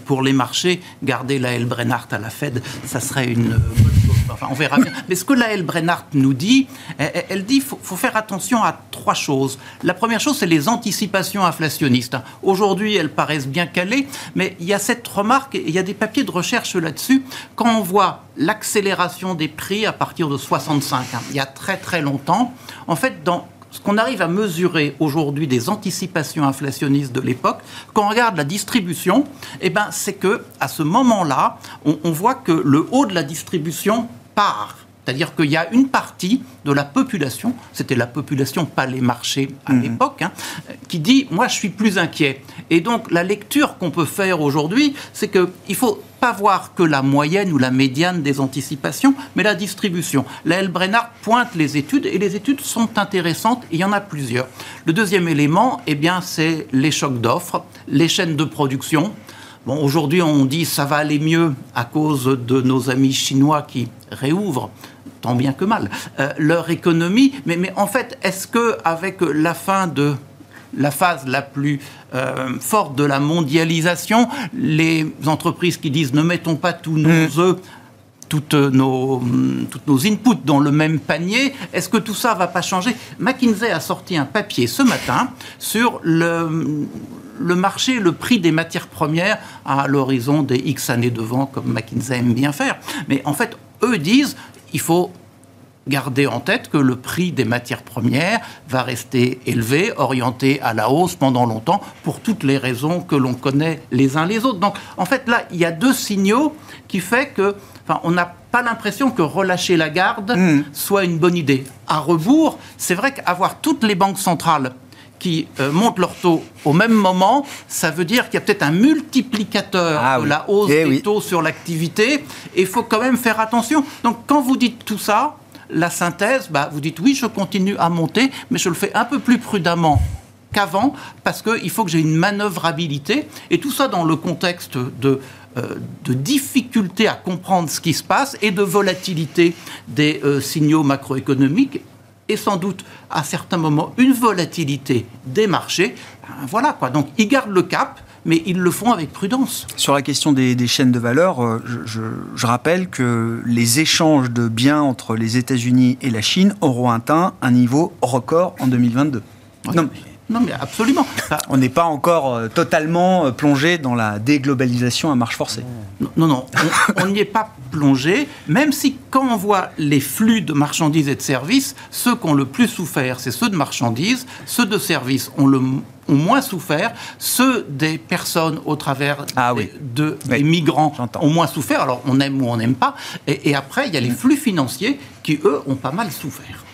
pour les marchés, garder la L. À la Fed, ça serait une bonne chose. Enfin, on verra bien. Mais ce que la L. Nous dit, elle, dit qu'il faut, faire attention à trois choses. La première chose, c'est les anticipations inflationnistes. Aujourd'hui, elles paraissent bien calées, mais il y a cette remarque, et il y a des papiers de recherche là-dessus, quand on voit l'accélération des prix à partir de 65, hein, il y a très très longtemps, en fait, dans ce qu'on arrive à mesurer aujourd'hui des anticipations inflationnistes de l'époque, quand on regarde la distribution, eh ben, c'est que à ce moment-là, on, on voit que le haut de la distribution part. C'est-à-dire qu'il y a une partie de la population, c'était la population, pas les marchés à mmh. l'époque, hein, qui dit Moi, je suis plus inquiet. Et donc, la lecture qu'on peut faire aujourd'hui, c'est qu'il ne faut pas voir que la moyenne ou la médiane des anticipations, mais la distribution. La. Brennard pointe les études, et les études sont intéressantes, il y en a plusieurs. Le deuxième élément, eh bien, c'est les chocs d'offres, les chaînes de production. Bon, aujourd'hui, on dit ça va aller mieux à cause de nos amis chinois qui réouvrent tant bien que mal, euh, leur économie. Mais, mais en fait, est-ce que avec la fin de la phase la plus euh, forte de la mondialisation, les entreprises qui disent ne mettons pas tous nos mmh. œufs toutes nos, toutes nos inputs dans le même panier. Est-ce que tout ça va pas changer? McKinsey a sorti un papier ce matin sur le, le marché, le prix des matières premières à l'horizon des X années devant, comme McKinsey aime bien faire. Mais en fait, eux disent il faut garder en tête que le prix des matières premières va rester élevé, orienté à la hausse pendant longtemps, pour toutes les raisons que l'on connaît les uns les autres. Donc, en fait, là, il y a deux signaux qui fait que, enfin, on n'a pas l'impression que relâcher la garde mmh. soit une bonne idée. À rebours, c'est vrai qu'avoir toutes les banques centrales qui euh, montent leurs taux au même moment, ça veut dire qu'il y a peut-être un multiplicateur ah, de oui. la hausse eh des oui. taux sur l'activité. Et il faut quand même faire attention. Donc, quand vous dites tout ça, la synthèse, bah, vous dites oui, je continue à monter, mais je le fais un peu plus prudemment qu'avant, parce qu'il faut que j'ai une manœuvrabilité, et tout ça dans le contexte de, euh, de difficulté à comprendre ce qui se passe et de volatilité des euh, signaux macroéconomiques, et sans doute à certains moments une volatilité des marchés. Ben, voilà quoi, donc ils gardent le cap, mais ils le font avec prudence.
Sur la question des, des chaînes de valeur, euh, je, je, je, rappelle que les échanges de biens entre les États-Unis et la Chine auront atteint un niveau record en 2022.
Ouais. Non, Non, mais absolument.
On n'est pas encore euh, totalement euh, plongé dans la déglobalisation à marche forcée.
Non, non, on n'y est pas plongé, même si quand on voit les flux de marchandises et de services, ceux qui ont le plus souffert, c'est ceux de marchandises, ceux de services ont le ont moins souffert, ceux des personnes au travers
ah,
des,
oui.
de,
oui.
des migrants ont moins souffert. Alors on aime ou on n'aime pas. Et, et, après, il y a les flux financiers qui, eux, ont pas mal souffert.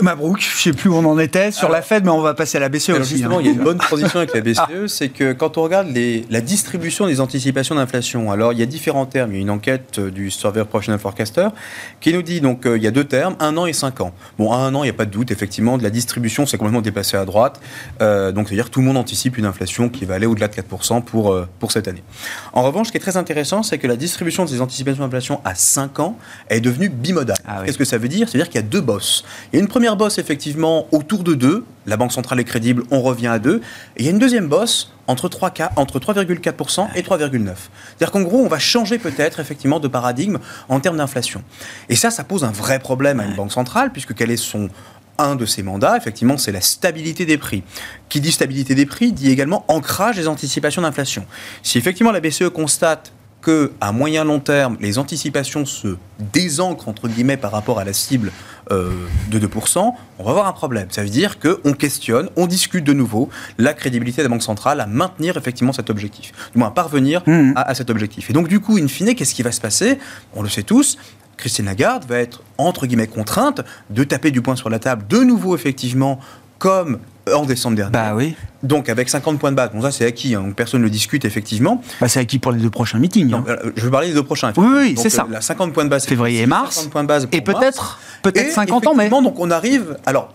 Mabrouk, je ne sais plus où on en était sur alors, la Fed, mais on va passer à la BCE aussi.
Justement,
hein.
il y a une bonne transition avec la *laughs* BCE, ah. c'est que quand on regarde les, la distribution des anticipations d'inflation, alors il y a différents termes. Il y a une enquête du Survey Professional Forecaster qui nous dit donc euh, il y a deux termes, un an et cinq ans. Bon, à un an, il n'y a pas de doute, effectivement, de la distribution s'est complètement déplacée à droite. Euh, donc, c'est-à-dire que tout le monde anticipe une inflation qui va aller au-delà de 4% pour, euh, pour cette année. En revanche, ce qui est très intéressant, c'est que la distribution de ces anticipations d'inflation à 5 ans est devenue bimodale. Ah, oui. Qu'est-ce que ça veut dire? C'est-à-dire qu'il y a deux bosses. Il y a une première bosse, effectivement, autour de 2, la Banque centrale est crédible, on revient à 2, et il y a une deuxième bosse entre 3,4% entre 3, et 3,9%. C'est-à-dire qu'en gros, on va changer peut-être effectivement de paradigme en termes d'inflation. Et ça, ça pose un vrai problème à une banque centrale, puisque quel est son un de ses mandats, effectivement, c'est la stabilité des prix. Qui dit stabilité des prix dit également ancrage des anticipations d'inflation. Si effectivement la BCE constate que à moyen long terme, les anticipations se désancrent entre guillemets par rapport à la cible euh, de 2%, on va avoir un problème. Ça veut dire qu'on questionne, on discute de nouveau la crédibilité de la Banque centrale à maintenir effectivement cet objectif, du moins à parvenir mmh. à, à, cet objectif. Et donc du coup, in fine, qu'est-ce qui va se passer? On le sait tous. Christine Lagarde va être entre guillemets contrainte de taper du poing sur la table de nouveau effectivement comme en décembre dernier.
Bah oui.
Donc avec 50 points de base, bon ça c'est acquis, hein, donc personne ne le discute effectivement.
Bah c'est acquis pour les deux prochains meetings. Hein.
Je vais parler des deux prochains.
Oui, oui, c'est ça.
La 50 points de base.
Février et mars.
points de base
et peut-être peut-être 50 ans, mais.
donc on arrive. Alors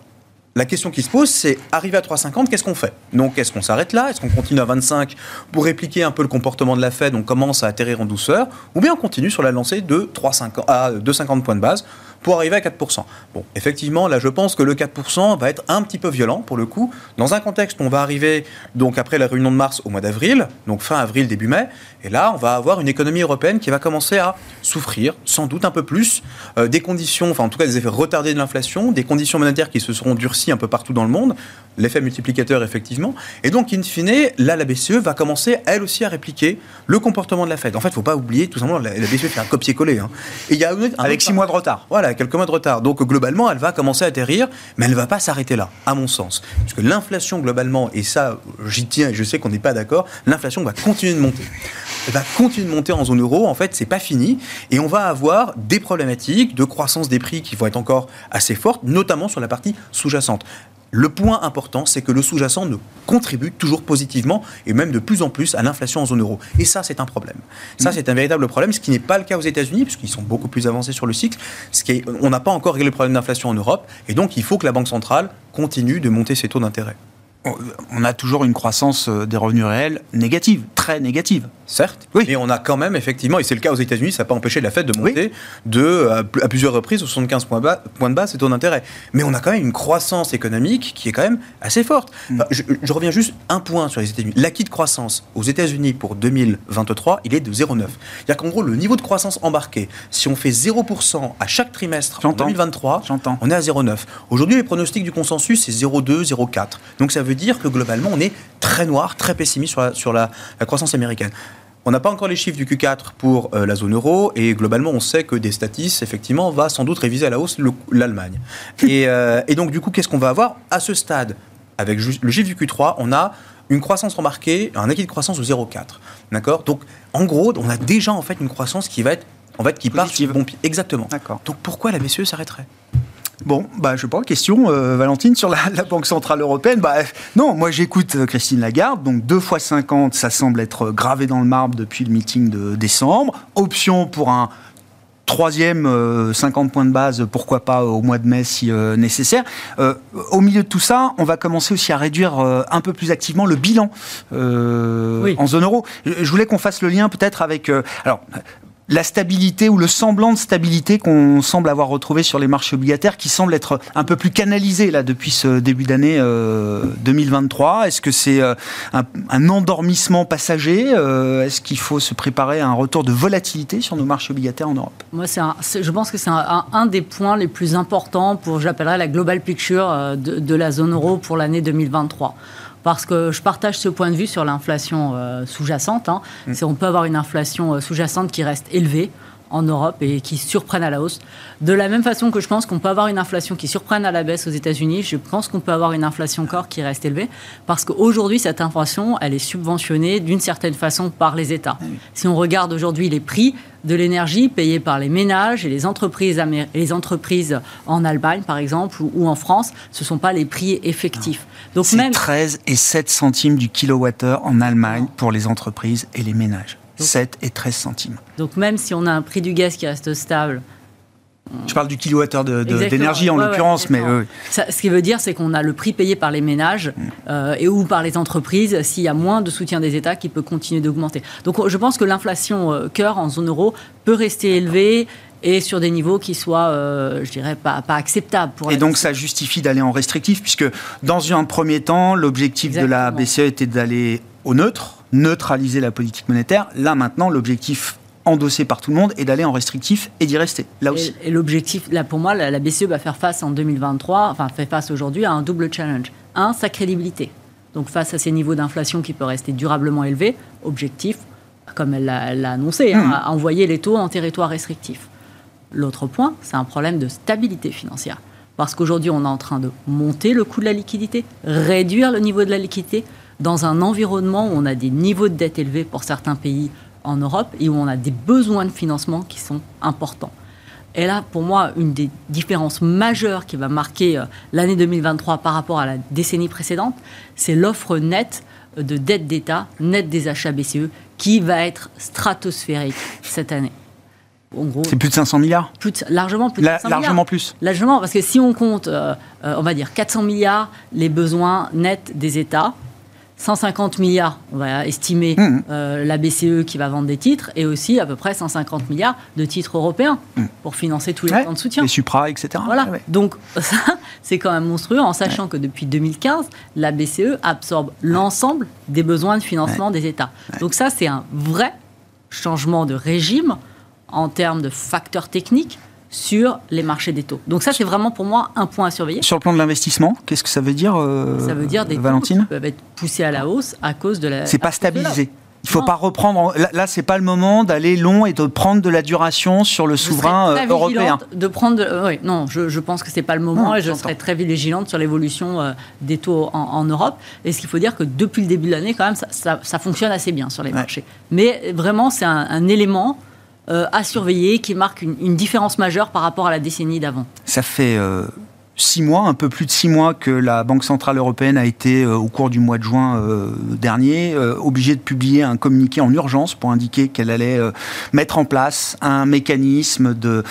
la question qui se pose, c'est arrivé à 3,50, qu'est-ce qu'on fait? Donc, est-ce qu'on s'arrête là? Est-ce qu'on continue à 25 pour répliquer un peu le comportement de la Fed? On commence à atterrir en douceur Ou bien on continue sur la lancée de 3,50 à 2,50 points de base pour arriver à 4%. Bon, effectivement, là, je pense que le 4% va être un petit peu violent pour le coup, dans un contexte où on va arriver donc après la réunion de mars au mois d'avril, donc fin avril, début mai, et là, on va avoir une économie européenne qui va commencer à souffrir, sans doute un peu plus, euh, des conditions, enfin en tout cas des effets retardés de l'inflation, des conditions monétaires qui se seront durcies un peu partout dans le monde, l'effet multiplicateur effectivement, et donc in fine, là, la BCE va commencer elle aussi à répliquer le comportement de la Fed. En fait, il ne faut pas oublier tout simplement, la, la BCE fait un copier-coller. Hein.
Et il y a un, avec six mois de retard.
Voilà, quelques mois de retard. Donc globalement, elle va commencer à atterrir, mais elle ne va pas s'arrêter là, à mon sens. Parce que l'inflation globalement, et ça j'y tiens et je sais qu'on n'est pas d'accord, l'inflation va continuer de monter. Elle va continuer de monter en zone euro, en fait, c'est pas fini, et on va avoir des problématiques de croissance des prix qui vont être encore assez fortes, notamment sur la partie sous-jacente. Le point important, c'est que le sous-jacent ne contribue toujours positivement et même de plus en plus à l'inflation en zone euro. Et ça, c'est un problème. Ça, c'est un véritable problème, ce qui n'est pas le cas aux États-Unis, puisqu'ils sont beaucoup plus avancés sur le cycle. Ce qui est, on n'a pas encore réglé le problème d'inflation en Europe, et donc il faut que la Banque centrale continue de monter ses taux d'intérêt.
On a toujours une croissance des revenus réels négative, très négative.
Certes, oui. mais on a quand même, effectivement, et c'est le cas aux États-Unis, ça n'a pas empêché la Fed de monter oui. de, à, à, plusieurs reprises, 75 points, bas, points de base ses taux d'intérêt. Mais on a quand même une croissance économique qui est quand même assez forte. Mm. Enfin, je, je, reviens juste un point sur les États-Unis. L'acquis de croissance aux États-Unis pour 2023, il est de 0,9. C'est-à-dire qu'en gros, le niveau de croissance embarqué, si on fait 0% à chaque trimestre en 2023, on est à 0,9. Aujourd'hui, les pronostics du consensus, c'est 0,2, 0,4. Donc ça veut dire que globalement, on est très noir, très pessimiste sur la, sur la, la croissance américaine. On n'a pas encore les chiffres du Q4 pour euh, la zone euro et globalement on sait que des statis effectivement va sans doute réviser à la hausse l'Allemagne. *laughs* Et, euh, et, donc du coup qu'est-ce qu'on va avoir? À ce stade avec le chiffre du Q3 on a une croissance remarquée, un acquis de croissance de 0,4. D'accord? Donc en gros on a déjà en fait une croissance qui va être en fait qui part bon pied. Exactement. Donc pourquoi la BCE s'arrêterait?
Bon, bah, je sais pas, question, euh, Valentine, sur la, *laughs* la, Banque Centrale Européenne. Bah, non, moi j'écoute euh, Christine Lagarde, donc 2 fois 50, ça semble être gravé dans le marbre depuis le meeting de décembre. Option pour un troisième euh, 50 points de base, pourquoi pas au mois de mai si euh, nécessaire. Euh, au milieu de tout ça, on va commencer aussi à réduire euh, un peu plus activement le bilan oui. en zone euro. Je, je voulais qu'on fasse le lien peut-être avec... alors, la stabilité ou le semblant de stabilité qu'on semble avoir retrouvé sur les marchés obligataires, qui semble être un peu plus canalisé là depuis ce début d'année 2023 Est-ce que c'est un, endormissement passager Est-ce qu'il faut se préparer à un retour de volatilité sur nos marchés obligataires en Europe?
Moi, je pense que c'est un, des points les plus importants pour, j'appellerais la global picture de la zone euro pour l'année 2023 parce que je partage ce point de vue sur l'inflation euh, sous-jacente. Hein. Mm. On peut avoir une inflation euh, sous-jacente qui reste élevée en Europe et qui surprenne à la hausse. De la même façon que je pense qu'on peut avoir une inflation qui surprenne à la baisse aux États-Unis, je pense qu'on peut avoir une inflation encore qui reste élevée parce qu'aujourd'hui, cette inflation, elle est subventionnée d'une certaine façon par les États. Ah si on regarde aujourd'hui les prix de l'énergie payés par les ménages et les entreprises, les entreprises en Allemagne, par exemple, ou, en France, ce ne sont pas les prix effectifs.
Donc même 13 et 7 centimes du kilowattheure en Allemagne pour les entreprises et les ménages. 7 et 13 centimes.
Donc même si on a un prix du gaz qui reste stable,
je parle du kilowattheure d'énergie en l'occurrence, mais
ce qui veut dire, c'est qu'on a le prix payé par les ménages mm. euh, et ou par les entreprises s'il y a moins de soutien des États qui peut continuer d'augmenter. Donc, je pense que l'inflation euh, cœur en zone euro peut rester élevée et sur des niveaux qui soient, euh, je dirais, pas, pas acceptables.
Pour et donc ça justifie d'aller en restrictif, puisque dans un premier temps, l'objectif de la BCE était d'aller au neutre, neutraliser la politique monétaire. Là maintenant, l'objectif endossé par tout le monde est d'aller en restrictif et d'y rester. Là aussi.
Et, l'objectif, là pour moi, la, BCE va faire face en 2023, enfin fait face aujourd'hui à un double challenge. Un, sa crédibilité. Donc face à ces niveaux d'inflation qui peuvent rester durablement élevés, objectif, comme elle l'a annoncé, hein, mmh. envoyer les taux en territoire restrictif. L'autre point, c'est un problème de stabilité financière. Parce qu'aujourd'hui, on est en train de monter le coût de la liquidité, réduire le niveau de la liquidité dans un environnement où on a des niveaux de dette élevés pour certains pays en Europe et où on a des besoins de financement qui sont importants. Et là, pour moi, une des différences majeures qui va marquer euh, l'année 2023 par rapport à la décennie précédente, c'est l'offre nette de dette d'État, nette des achats BCE, qui va être stratosphérique cette année.
C'est plus de 500 milliards?
Largement plus de 500
Largement plus
Largement, parce que si on compte, euh, euh, on va dire 400 milliards les besoins nets des États, 150 milliards, on va estimer mmh. euh, la BCE qui va vendre des titres, et aussi à peu près 150 milliards de titres européens mmh. pour financer tous les plans de soutien.
Les Supra, etc.
Voilà. Donc ça, c'est quand même monstrueux, en sachant que depuis 2015, la BCE absorbe l'ensemble des besoins de financement des États. Donc ça, c'est un vrai changement de régime en termes de facteurs techniques sur les marchés des taux. Donc ça, c'est vraiment pour moi un point à surveiller.
Sur le plan de l'investissement, qu'est-ce que ça veut dire, euh,
Ça veut dire des
Valentine
taux qui peuvent être poussés à la hausse à cause de la...
C'est pas stabilisé il faut pas reprendre. Là, là c'est pas le moment d'aller long et de prendre de la duration sur le souverain euh, européen.
De prendre, euh, oui, non, je, je, pense que c'est pas le moment et je serai très vigilante sur l'évolution des taux en, Europe. Et ce qu'il faut dire que depuis le début de l'année, quand même, ça, ça, fonctionne assez bien sur les marchés. Mais vraiment, c'est un, un élément euh, à surveiller qui marque une, différence majeure par rapport à la décennie d'avant
Ça fait euh, six mois, un peu plus de six mois que la Banque Centrale Européenne a été, euh, au cours du mois de juin dernier, obligée de publier un communiqué en urgence pour indiquer qu'elle allait mettre en place un mécanisme de,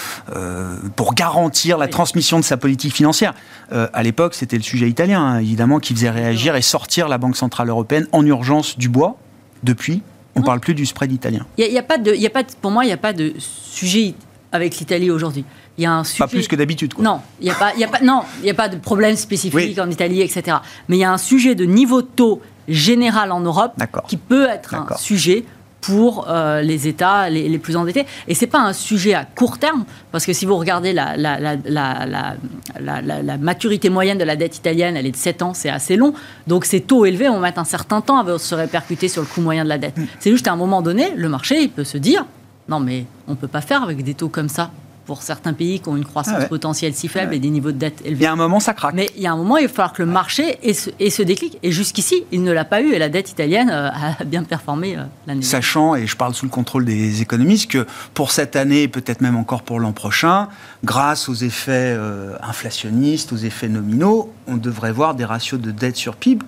pour garantir la transmission de sa politique financière. à l'époque, c'était le sujet italien, hein, évidemment, qui faisait réagir et sortir la Banque Centrale Européenne en urgence du bois. Depuis, on ne parle plus du spread italien.
Y y a pas de, y a pas pour moi, il n'y a pas de sujet avec l'Italie aujourd'hui. Il y a un sujet...
Pas plus que d'habitude.
Non, il n'y a, pas, y a, pas, non, a pas de problème spécifique en Italie, etc. Mais il y a un sujet de niveau de taux général en Europe qui peut être un sujet pour euh, les États les, plus endettés. Et ce n'est pas un sujet à court terme, parce que si vous regardez la, la, la, maturité moyenne de la dette italienne, elle est de 7 ans, c'est assez long. Donc ces taux élevés vont mettre un certain temps à se répercuter sur le coût moyen de la dette. Mm. C'est juste à un moment donné, le marché il peut se dire, non mais on ne peut pas faire avec des taux comme ça pour certains pays qui ont une croissance ah potentielle si faible et des niveaux de dette élevés.
Il y a un moment, ça craque.
Mais il y a un moment, il va falloir que le marché ait ce, déclic. Et jusqu'ici, il ne l'a pas eu et la dette italienne euh, a *laughs* bien performé euh, l'année
Sachant, et je parle sous le contrôle des économistes, que pour cette année, peut-être même encore pour l'an prochain, grâce aux effets euh, inflationnistes, aux effets nominaux, on devrait voir des ratios de dette sur PIB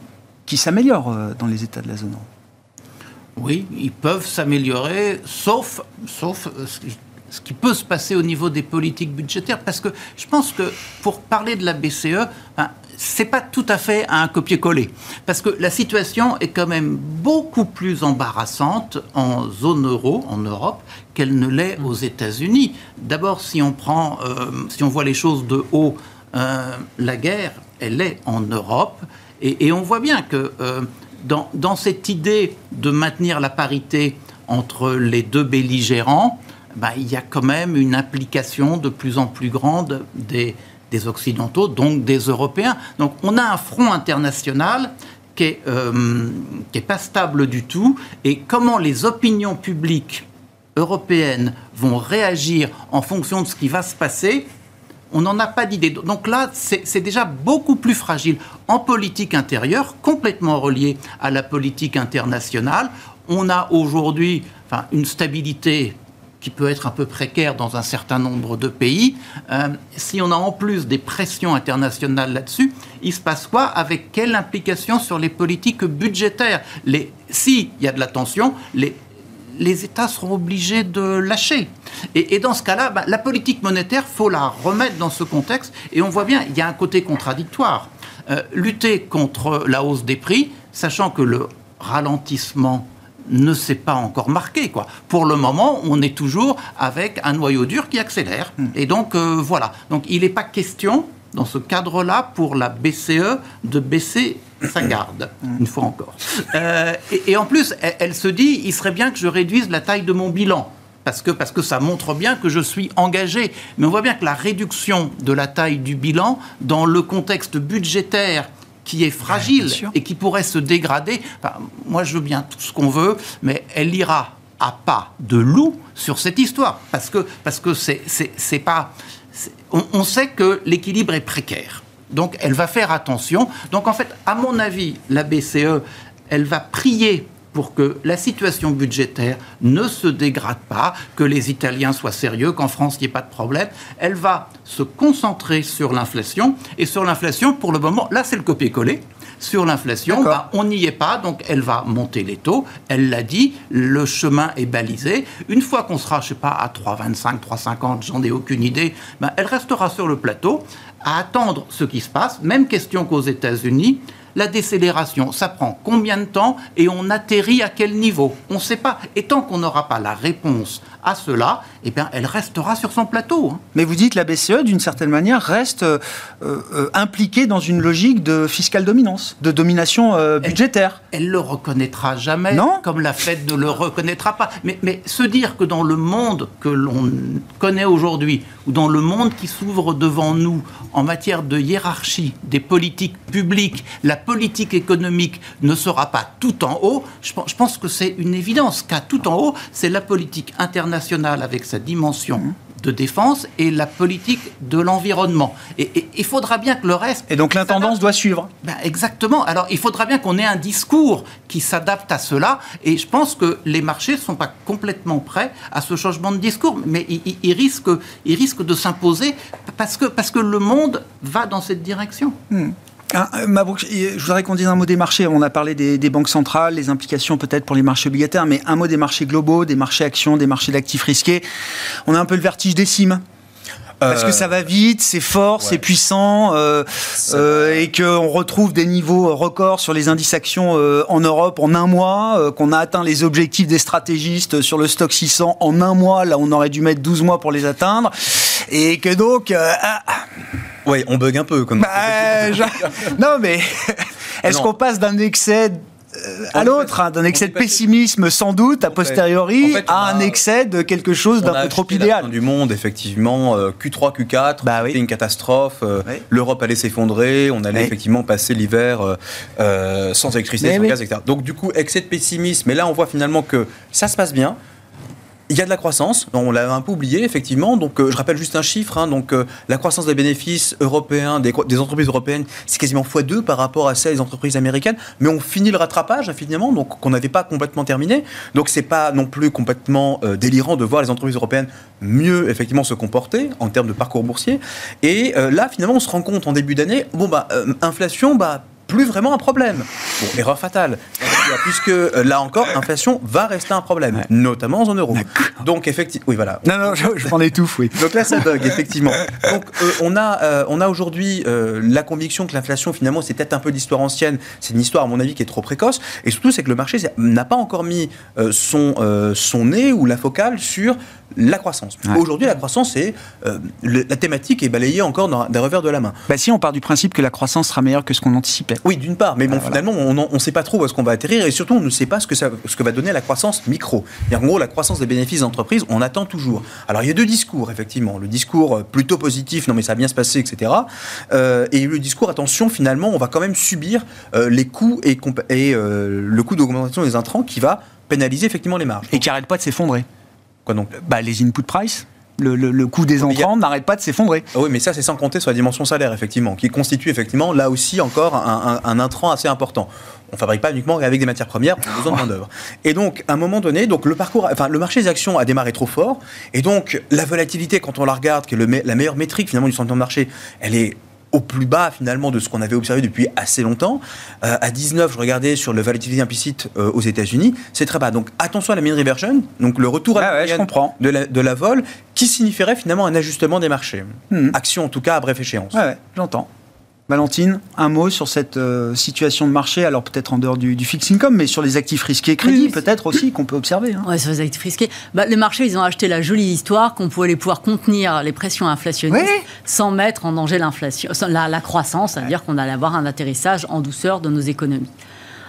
qui s'améliorent dans les États de la zone euro.
Oui, ils peuvent s'améliorer, sauf, sauf ce qui peut se passer au niveau des politiques budgétaires, parce que je pense que pour parler de la BCE, c'est pas tout à fait un copier-coller. Parce que la situation est quand même beaucoup plus embarrassante en zone euro, en Europe, qu'elle ne l'est aux États-Unis. D'abord, si on euh, si on voit les choses de haut, euh, la guerre, elle est en Europe. Et, on voit bien que euh, dans, cette idée de maintenir la parité entre les deux belligérants, bah, il y a quand même une implication de plus en plus grande des, Occidentaux, donc des Européens. Donc on a un front international qui n'est euh, pas stable du tout. Et comment les opinions publiques européennes vont réagir en fonction de ce qui va se passer, on n'en a pas d'idée. Donc là, c'est déjà beaucoup plus fragile en politique intérieure, complètement relié à la politique internationale. On a aujourd'hui une stabilité qui peut être un peu précaire dans un certain nombre de pays, euh, si on a en plus des pressions internationales là-dessus, il se passe quoi? Avec quelle implication sur les politiques budgétaires? S'il y a de la tension, les, les États seront obligés de lâcher. Et, dans ce cas-là, bah, la politique monétaire, faut la remettre dans ce contexte. Et on voit bien, il y a un côté contradictoire. Euh, lutter contre la hausse des prix, sachant que le ralentissement ne s'est pas encore marqué. Quoi. Pour le moment, on est toujours avec un noyau dur qui accélère. Hmm. Et donc, euh, voilà. Donc, il n'est pas question, dans ce cadre-là, pour la BCE de baisser sa garde, hmm. une fois encore. Euh, et, en plus, elle, se dit, il serait bien que je réduise la taille de mon bilan. Parce que, parce que ça montre bien que je suis engagé. Mais on voit bien que la réduction de la taille du bilan, dans le contexte budgétaire qui est fragile et qui pourrait se dégrader. moi, je veux bien tout ce qu'on veut, mais elle ira à pas de loup sur cette histoire. Parce que parce que c'est pas. On, on, sait que l'équilibre est précaire. Donc, elle va faire attention. Donc, en fait, à mon avis, la BCE, elle va prier pour que la situation budgétaire ne se dégrade pas, que les Italiens soient sérieux, qu'en France, il n'y ait pas de problème. Elle va se concentrer sur l'inflation. Et sur l'inflation, pour le moment, là, c'est le copier-coller. Sur l'inflation, bah, on n'y est pas, donc elle va monter les taux. Elle l'a dit, le chemin est balisé. Une fois qu'on sera, je sais pas, à 3,25, 3,50, j'en ai aucune idée, bah, elle restera sur le plateau à attendre ce qui se passe. Même question qu'aux États-Unis. La décélération, ça prend combien de temps et on atterrit à quel niveau? On ne sait pas. Et tant qu'on n'aura pas la réponse à cela, eh bien, elle restera sur son plateau. Hein.
Mais vous dites la BCE, d'une certaine manière, reste euh, euh, impliquée dans une logique de fiscale dominance, de domination euh, budgétaire.
Elle, ne le reconnaîtra jamais, non comme la Fed ne le reconnaîtra pas. Mais, mais se dire que dans le monde que l'on connaît aujourd'hui, ou dans le monde qui s'ouvre devant nous en matière de hiérarchie des politiques publiques, la politique économique ne sera pas tout en haut, je pense que c'est une évidence qu'à tout en haut, c'est la politique internationale avec sa dimension de défense et la politique de l'environnement. Et il faudra bien que le reste...
Et donc l'intendance doit suivre.
Ben exactement. Alors il faudra bien qu'on ait un discours qui s'adapte à cela. Et je pense que les marchés ne sont pas complètement prêts à ce changement de discours. Mais ils, risquent, ils risquent de s'imposer parce que, parce que le monde va dans cette direction.
Hmm. Ah, euh, je voudrais qu'on dise un mot des marchés. On a parlé des, banques centrales, les implications peut-être pour les marchés obligataires, mais un mot des marchés globaux, des marchés actions, des marchés d'actifs risqués. On a un peu le vertige des cimes. Parce que euh, ça va vite, c'est fort, c'est puissant, euh, euh, et qu'on retrouve des niveaux records sur les indices actions en Europe en un mois, qu'on a atteint les objectifs des stratégistes sur le stock 600 en un mois, là on aurait dû mettre 12 mois pour les atteindre, et que donc... Ah,
oui, on bug un peu comme.
Bah, *laughs* non, mais *laughs* est-ce qu'on passe d'un excès à l'autre, hein, d'un excès de pessimisme sans doute, a posteriori, à un excès de quelque chose d'un peu trop idéal.
du monde, effectivement, Q3, Q4, bah, c'était une catastrophe, euh, l'Europe allait s'effondrer, on allait effectivement passer l'hiver euh, euh, sans électricité, sans gaz, etc. Donc du coup, excès de pessimisme, mais là on voit finalement que ça se passe bien, il y a de la croissance, on l'a un peu oublié effectivement. Donc, euh, je rappelle juste un chiffre. Hein. donc, euh, la croissance des bénéfices européens des, entreprises européennes, c'est quasiment x2 par rapport à celle des entreprises américaines. Mais on finit le rattrapage finalement, donc qu'on n'avait pas complètement terminé. Donc, c'est pas non plus complètement euh, délirant de voir les entreprises européennes mieux effectivement se comporter en termes de parcours boursier. Et là, finalement, on se rend compte en début d'année, bon bah, inflation, bah plus vraiment un problème. Bon, erreur fatale. puisque euh, là encore, l'inflation va rester un problème, notamment en zone euro. Donc effectivement, oui voilà.
Non, non, je, je m'en étouffe, oui.
Donc là, ça bug, effectivement. Donc euh, on a, euh, on a aujourd'hui euh, la conviction que l'inflation, finalement, c'est peut-être un peu d'histoire ancienne. C'est une histoire, à mon avis, qui est trop précoce. Et surtout, c'est que le marché n'a pas encore mis son, son nez ou la focale sur la croissance.
Ouais.
Aujourd'hui, la croissance, c'est euh, la thématique est balayée encore dans, d'un revers de la main.
Bah si, on part du principe que la croissance sera meilleure que ce qu'on anticipait.
Oui, d'une part, mais bon,
Ah, voilà.
finalement, on ne sait pas trop où est-ce qu'on va atterrir et surtout, on ne sait pas ce que, ça, ce que va donner la croissance micro. Et en gros, la croissance des bénéfices d'entreprise, on attend toujours. Alors, il y a deux discours, effectivement. Le discours euh, plutôt positif, non mais ça va bien se passer, etc. Euh, et le discours, attention, finalement, on va quand même subir euh, les coûts et, et, le coût d'augmentation des intrants qui va pénaliser effectivement les marges.
Et qui arrête pas de s'effondrer.
Quoi donc?
Bah, les input price, le, le- le coût des entrants n'arrête pas de s'effondrer.
Ah oui, mais ça, c'est sans compter sur la dimension salaire, effectivement, qui constitue effectivement là aussi encore un, un- un intrant assez important. On fabrique pas uniquement avec des matières premières, on a besoin de main d'œuvre. Et donc, à un moment donné, donc le parcours, enfin, le marché des actions a démarré trop fort, et donc la volatilité, quand on la regarde, qui est le la meilleure métrique finalement du sentiment de marché, elle est au plus bas finalement de ce qu'on avait observé depuis assez longtemps. Euh, à 19, je regardais sur le volatilité implicite euh, aux États-Unis, c'est très bas. Donc attention à la mean reversion, donc le retour à la
Ah ouais, je comprends.
de la, de la vol, qui signifierait finalement un ajustement des marchés.
Mhm.
Action en tout cas à bref échéance.
Ouais, ouais, j'entends. Valentine, un mot sur cette euh, situation de marché, alors peut-être en dehors du, du fixed income, mais sur les actifs risqués, crédit
Oui, oui,
peut-être aussi qu'on peut observer. hein.
Ouais, sur les actifs risqués. Bah, les marchés, ils ont acheté la jolie histoire qu'on pouvait pouvoir contenir les pressions inflationnistes sans mettre en danger l'inflation, la, la croissance, c'est-à-dire qu'on allait avoir un atterrissage en douceur de nos économies.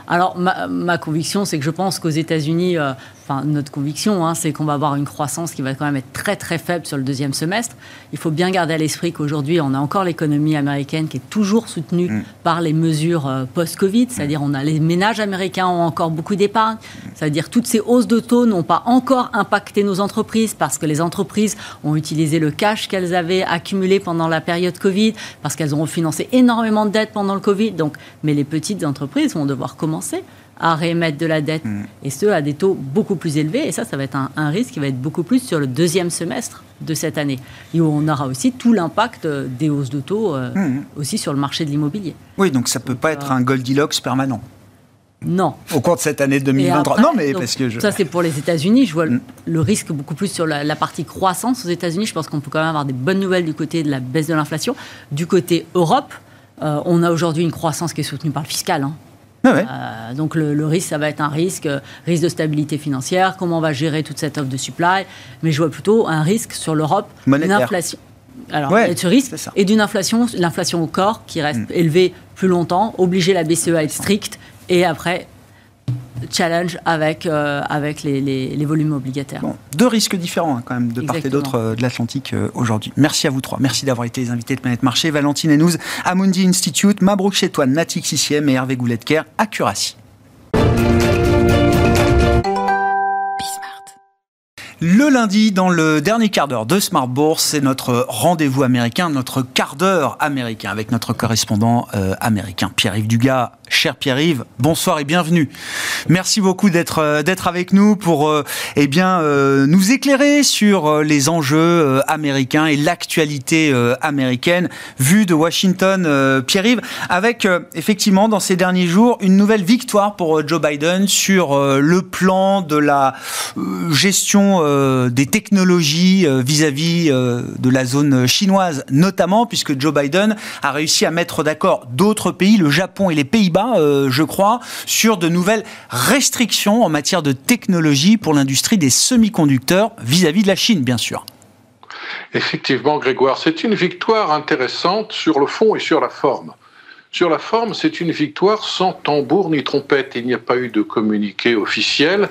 Alors, ma, ma conviction, c'est que je pense qu'aux États-Unis, euh, enfin, notre conviction, hein, c'est qu'on va avoir une croissance qui va quand même être très, très faible sur le deuxième semestre. Il faut bien garder à l'esprit qu'aujourd'hui, on a encore l'économie américaine qui est toujours soutenue
Mm.
par les mesures euh, post-Covid, c'est-à-dire on a les ménages américains ont encore beaucoup d'épargne, c'est-à-dire toutes ces hausses de taux n'ont pas encore impacté nos entreprises parce que les entreprises ont utilisé le cash qu'elles avaient accumulé pendant la période Covid, parce qu'elles ont financé énormément de dettes pendant le Covid. Donc, mais les petites entreprises vont devoir commencer à réémettre de la dette, et ce, à des taux beaucoup plus élevés. Et ça, ça va être un, un risque qui va être beaucoup plus sur le deuxième semestre de cette année, et où on aura aussi tout l'impact euh, des hausses de taux euh,
Mhm.
aussi sur le marché de l'immobilier.
Oui, donc ça peut pas être un Goldilocks permanent
Non.
au cours de cette année
Et
2023.
après,
non, mais
donc,
parce que je...
Ça, c'est pour les États-Unis. Je vois le-
Mm.
le risque beaucoup plus sur la, la partie croissance aux États-Unis. Je pense qu'on peut quand même avoir des bonnes nouvelles du côté de la baisse de l'inflation. Du côté Europe, euh, on a aujourd'hui une croissance qui est soutenue par le fiscal. hein.
Ah ouais.
Euh, donc le, le risque, ça va être un risque, euh, risque de stabilité financière, comment on va gérer toute cette offre de supply. Mais je vois plutôt un risque sur l'Europe, une
Monétaire.
inflation. Alors,
Ouais,
ce risque et d'une inflation, l'inflation au corps qui reste
Mm.
élevée plus longtemps, obliger la BCE à être stricte et après challenge avec, euh, avec les, les- les volumes obligataires.
Bon, deux risques différents hein, quand même de part et d'autre euh, de l'Atlantique euh, aujourd'hui. Merci à vous trois. Merci d'avoir été les invités de Planète Marché. Valentine Henouz, Amundi Institute, Mabrouk Chetouane, Natix ICM et Hervé Gouletker, Accuracy. Le lundi, dans le dernier quart d'heure de Smart Bourse, c'est notre rendez-vous américain, notre quart d'heure américain avec notre correspondant euh, américain, Pierre-Yves Dugas. Cher Pierre-Yves, bonsoir et bienvenue. Merci beaucoup d'être euh, d'être avec nous pour euh, eh bien nous éclairer sur les enjeux américains et l'actualité américaine vue de Washington. Pierre-Yves, avec effectivement dans ces derniers jours une nouvelle victoire pour Joe Biden sur le plan de la gestion euh, des technologies euh, vis-à-vis euh, de la zone chinoise, notamment puisque Joe Biden a réussi à mettre d'accord d'autres pays, le Japon et les Pays-Bas, euh, je crois, sur de nouvelles restrictions en matière de technologie pour l'industrie des semi-conducteurs vis-à-vis de la Chine, bien sûr.
Effectivement, Grégoire, c'est une victoire intéressante sur le fond et sur la forme. Sur la forme, c'est une victoire sans tambour ni trompette. Il n'y a pas eu de communiqué officiel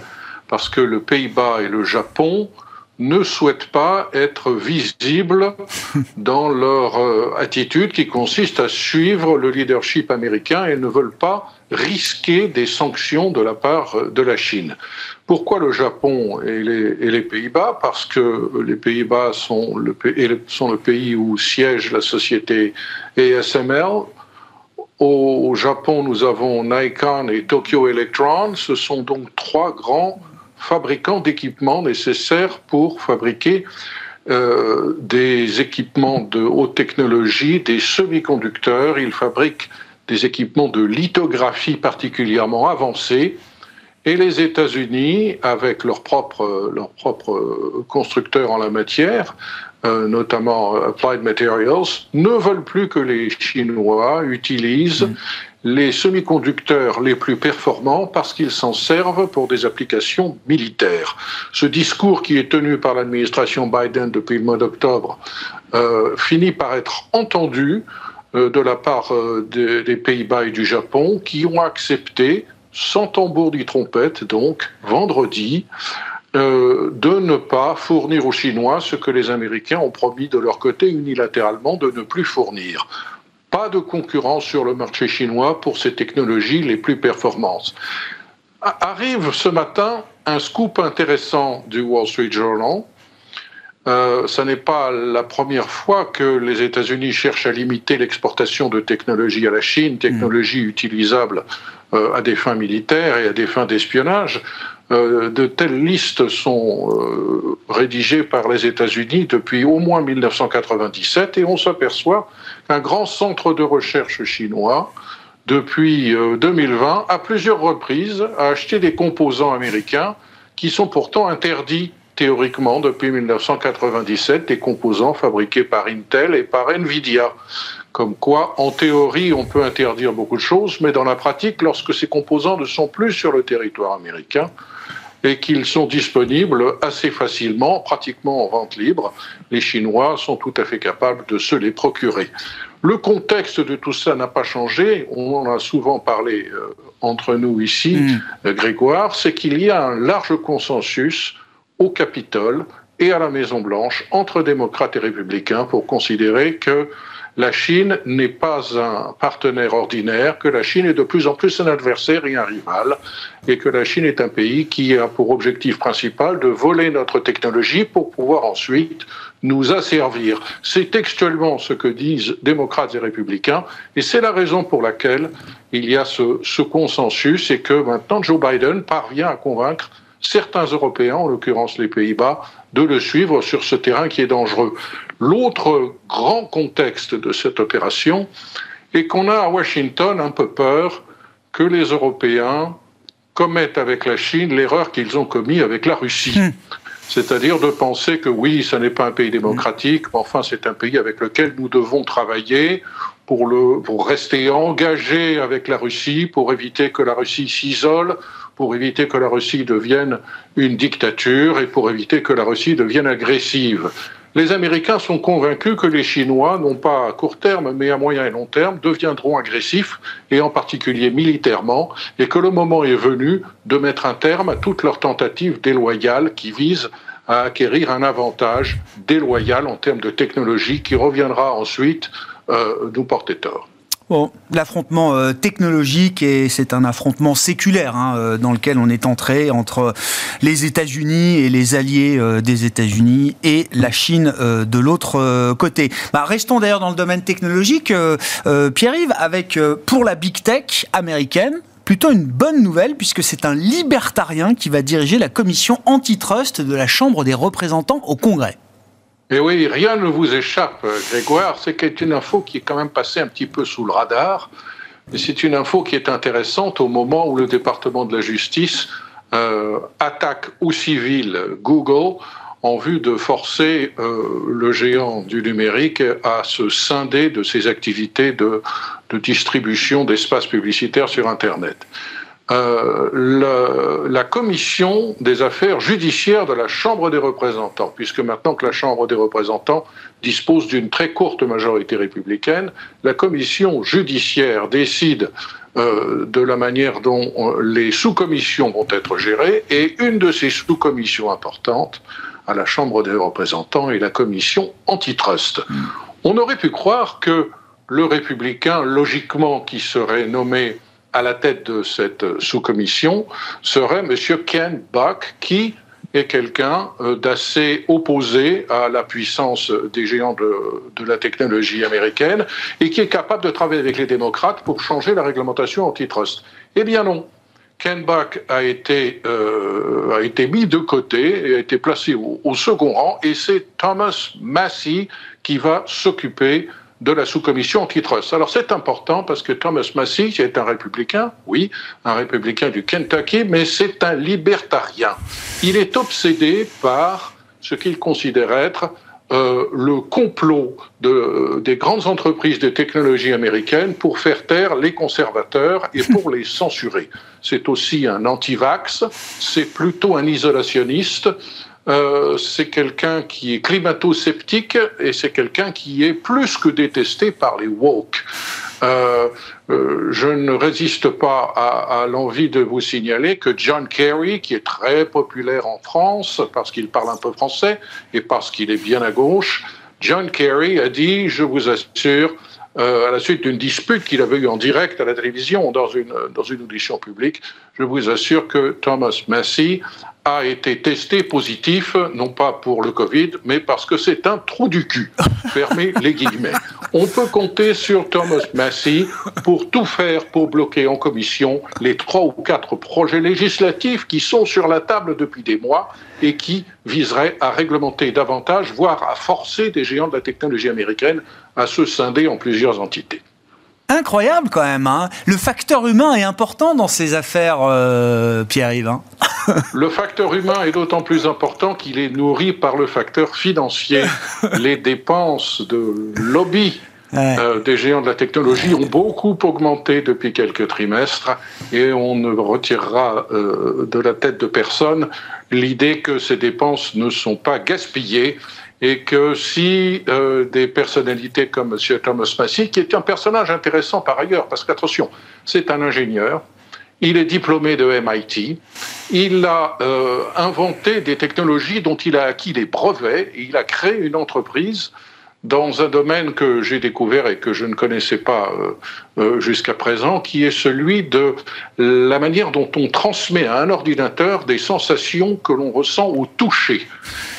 parce que le Pays-Bas et le Japon ne souhaitent pas être visibles *laughs* dans leur euh, attitude qui consiste à suivre le leadership américain et ne veulent pas risquer des sanctions de la part euh, de la Chine. Pourquoi le Japon et les, Pays-Bas? Parce que les Pays-Bas sont le- sont le pays où siège la société ASML. Au Japon, nous avons Nikon et Tokyo Electron. Ce sont donc trois grands fabricants d'équipements nécessaires pour fabriquer euh, des équipements de haute technologie, des semi-conducteurs. Ils fabriquent des équipements de lithographie particulièrement avancés Et les États-Unis, avec leurs propres constructeurs en la matière, euh, notamment Applied Materials, ne veulent plus que les Chinois utilisent mm. Les semi-conducteurs les plus performants parce qu'ils s'en servent pour des applications militaires. Ce discours qui est tenu par l'administration Biden depuis le mois d'octobre euh, finit par être entendu euh, de la part des Pays-Bas et du Japon qui ont accepté, sans tambour ni trompette, donc vendredi, euh, de ne pas fournir aux Chinois ce que les Américains ont promis de leur côté unilatéralement de ne plus fournir. Pas de concurrence sur le marché chinois pour ces technologies les plus performantes. Arrive ce matin un scoop intéressant du Wall Street Journal. Euh, ce n'est pas la première fois que les États-Unis cherchent à limiter l'exportation de technologies à la Chine, technologies utilisables euh, à des fins militaires et à des fins d'espionnage. Euh, de telles listes sont euh, rédigées par les États-Unis depuis au moins 1997 et on s'aperçoit qu'un grand centre de recherche chinois, depuis 2020, euh, à plusieurs reprises, a acheté des composants américains qui sont pourtant interdits théoriquement depuis 1997, des composants fabriqués par Intel et par Nvidia. Comme quoi, en théorie, on peut interdire beaucoup de choses, mais dans la pratique, lorsque ces composants ne sont plus sur le territoire américain, et qu'ils sont disponibles assez facilement, pratiquement en vente libre. Les Chinois sont tout à fait capables de se les procurer. Le contexte de tout ça n'a pas changé, on en a souvent parlé euh, entre nous ici, mm. euh, Grégoire, c'est qu'il y a un large consensus au Capitole et à la Maison-Blanche entre démocrates et républicains pour considérer que la Chine n'est pas un partenaire ordinaire, que la Chine est de plus en plus un adversaire et un rival, et que la Chine est un pays qui a pour objectif principal de voler notre technologie pour pouvoir ensuite nous asservir. C'est textuellement ce que disent démocrates et républicains, et c'est la raison pour laquelle il y a ce, consensus et que maintenant Joe Biden parvient à convaincre certains Européens, en l'occurrence les Pays-Bas, de le suivre sur ce terrain qui est dangereux. L'autre grand contexte de cette opération est qu'on a à Washington un peu peur que les Européens commettent avec la Chine l'erreur qu'ils ont commis avec la Russie. Hmm. C'est-à-dire de penser que oui, ce n'est pas un pays démocratique, mais enfin c'est un pays avec lequel nous devons travailler pour, le, pour rester engagés avec la Russie, pour éviter que la Russie s'isole, pour éviter que la Russie devienne une dictature et pour éviter que la Russie devienne agressive. Les Américains sont convaincus que les Chinois, non pas à court terme, mais à moyen et long terme, deviendront agressifs, et en particulier militairement, et que le moment est venu de mettre un terme à toutes leurs tentatives déloyales qui visent à acquérir un avantage déloyal en termes de technologie qui reviendra ensuite euh, nous porter tort.
Bon, l'affrontement euh, technologique, et c'est un affrontement séculaire hein, euh, dans lequel on est entré entre les États-Unis et les alliés euh, des États-Unis et la Chine de l'autre côté. Bah, restons d'ailleurs dans le domaine technologique, Pierre-Yves, avec pour la big tech américaine, plutôt une bonne nouvelle puisque c'est un libertarien qui va diriger la commission antitrust de la Chambre des représentants au Congrès.
Et oui, rien ne vous échappe, Grégoire. C'est une info qui est quand même passée un petit peu sous le radar. Et c'est une info qui est intéressante au moment où le département de la justice euh, attaque au civil Google en vue de forcer euh, le géant du numérique à se scinder de ses activités de, de distribution d'espaces publicitaires sur Internet. Euh, la commission des affaires judiciaires de la Chambre des représentants, puisque maintenant que la Chambre des représentants dispose d'une très courte majorité républicaine, la commission judiciaire décide euh, de la manière dont euh, les sous-commissions vont être gérées, et une de ces sous-commissions importantes à la Chambre des représentants est la commission antitrust. Hmm. On aurait pu croire que le républicain, logiquement, qui serait nommé à la tête de cette sous-commission serait M. Ken Buck, qui est quelqu'un euh, d'assez opposé à la puissance des géants de, la technologie américaine et qui est capable de travailler avec les démocrates pour changer la réglementation antitrust. Eh bien non. Ken Buck a été, euh, a été mis de côté et a été placé au, au second rang et c'est Thomas Massey qui va s'occuper de la sous-commission antitrust. Alors c'est important parce que Thomas Massey est un républicain, oui, un républicain du Kentucky, mais c'est un libertarien. Il est obsédé par ce qu'il considère être euh, le complot de, des grandes entreprises de technologie américaines pour faire taire les conservateurs et *laughs* pour les censurer. C'est aussi un anti-vax, c'est plutôt un isolationniste, euh, c'est quelqu'un qui est climato-sceptique et c'est quelqu'un qui est plus que détesté par les woke. Euh, euh, je ne résiste pas à, l'envie de vous signaler que John Kerry, qui est très populaire en France parce qu'il parle un peu français et parce qu'il est bien à gauche, John Kerry a dit, je vous assure, à la suite d'une dispute qu'il avait eue en direct à la télévision dans une, dans une audition publique, je vous assure que Thomas Massey a été testé positif, non pas pour le Covid, mais parce que c'est un trou du cul. Fermez les guillemets. On peut compter sur Thomas Massey pour tout faire pour bloquer en commission les trois ou quatre projets législatifs qui sont sur la table depuis des mois et qui viseraient à réglementer davantage, voire à forcer des géants de la technologie américaine à se scinder en plusieurs entités.
Incroyable quand même. Hein le facteur humain est important dans ces affaires, euh, Pierre-Yves. Hein *laughs*
le facteur humain est d'autant plus important qu'il est nourri par le facteur financier. *laughs* Les dépenses de lobby
Ouais.
euh, des géants de la technologie ont beaucoup augmenté depuis quelques trimestres et on ne retirera euh, de la tête de personne l'idée que ces dépenses ne sont pas gaspillées et que si euh, des personnalités comme M. Thomas Massey, qui est un personnage intéressant par ailleurs, parce qu'attention, c'est un ingénieur, il est diplômé de MIT, il a euh, inventé des technologies dont il a acquis les brevets, et il a créé une entreprise dans un domaine que j'ai découvert et que je ne connaissais pas euh, euh, jusqu'à présent, qui est celui de la manière dont on transmet à un ordinateur des sensations que l'on ressent au toucher.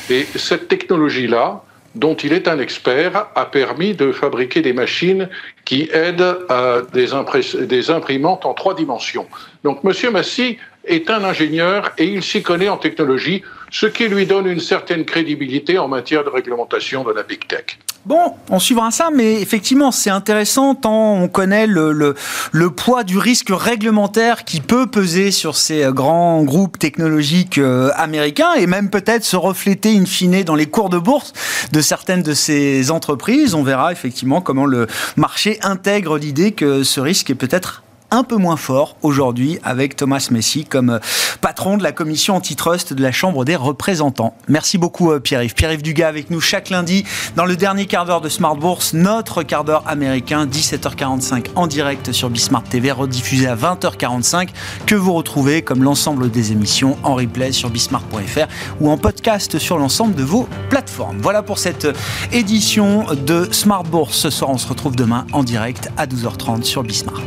Et cette technologie-là, dont il est un expert, a permis de fabriquer des machines qui aident à des, imprimantes en trois dimensions. Donc, Monsieur Massy est un ingénieur et il s'y connaît en technologie, ce qui lui donne une certaine crédibilité en matière de réglementation de la big tech.
Bon, on suivra ça, mais effectivement, c'est intéressant tant on connaît le, le, poids du risque réglementaire qui peut peser sur ces euh, grands groupes technologiques euh, américains et même peut-être se refléter in fine dans les cours de bourse de certaines de ces entreprises. On verra effectivement comment le marché intègre l'idée que ce risque est peut-être un peu moins fort aujourd'hui avec Thomas Messi comme euh, patron de la commission antitrust de la Chambre des représentants. Merci beaucoup euh, Pierre-Yves. Pierre-Yves Dugas avec nous chaque lundi dans le dernier quart d'heure de Smart Bourse, notre quart d'heure américain, 17h45 en direct sur Bismart TV, rediffusé à 20h45, que vous retrouvez comme l'ensemble des émissions en replay sur bismart.fr ou en podcast sur l'ensemble de vos plateformes. Voilà pour cette édition de Smart Bourse. Ce soir, on se retrouve demain en direct à 12h30 sur Bismart.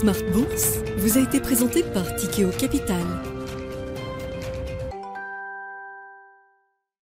Smart Bourse vous a été présenté par Tikeo Capital.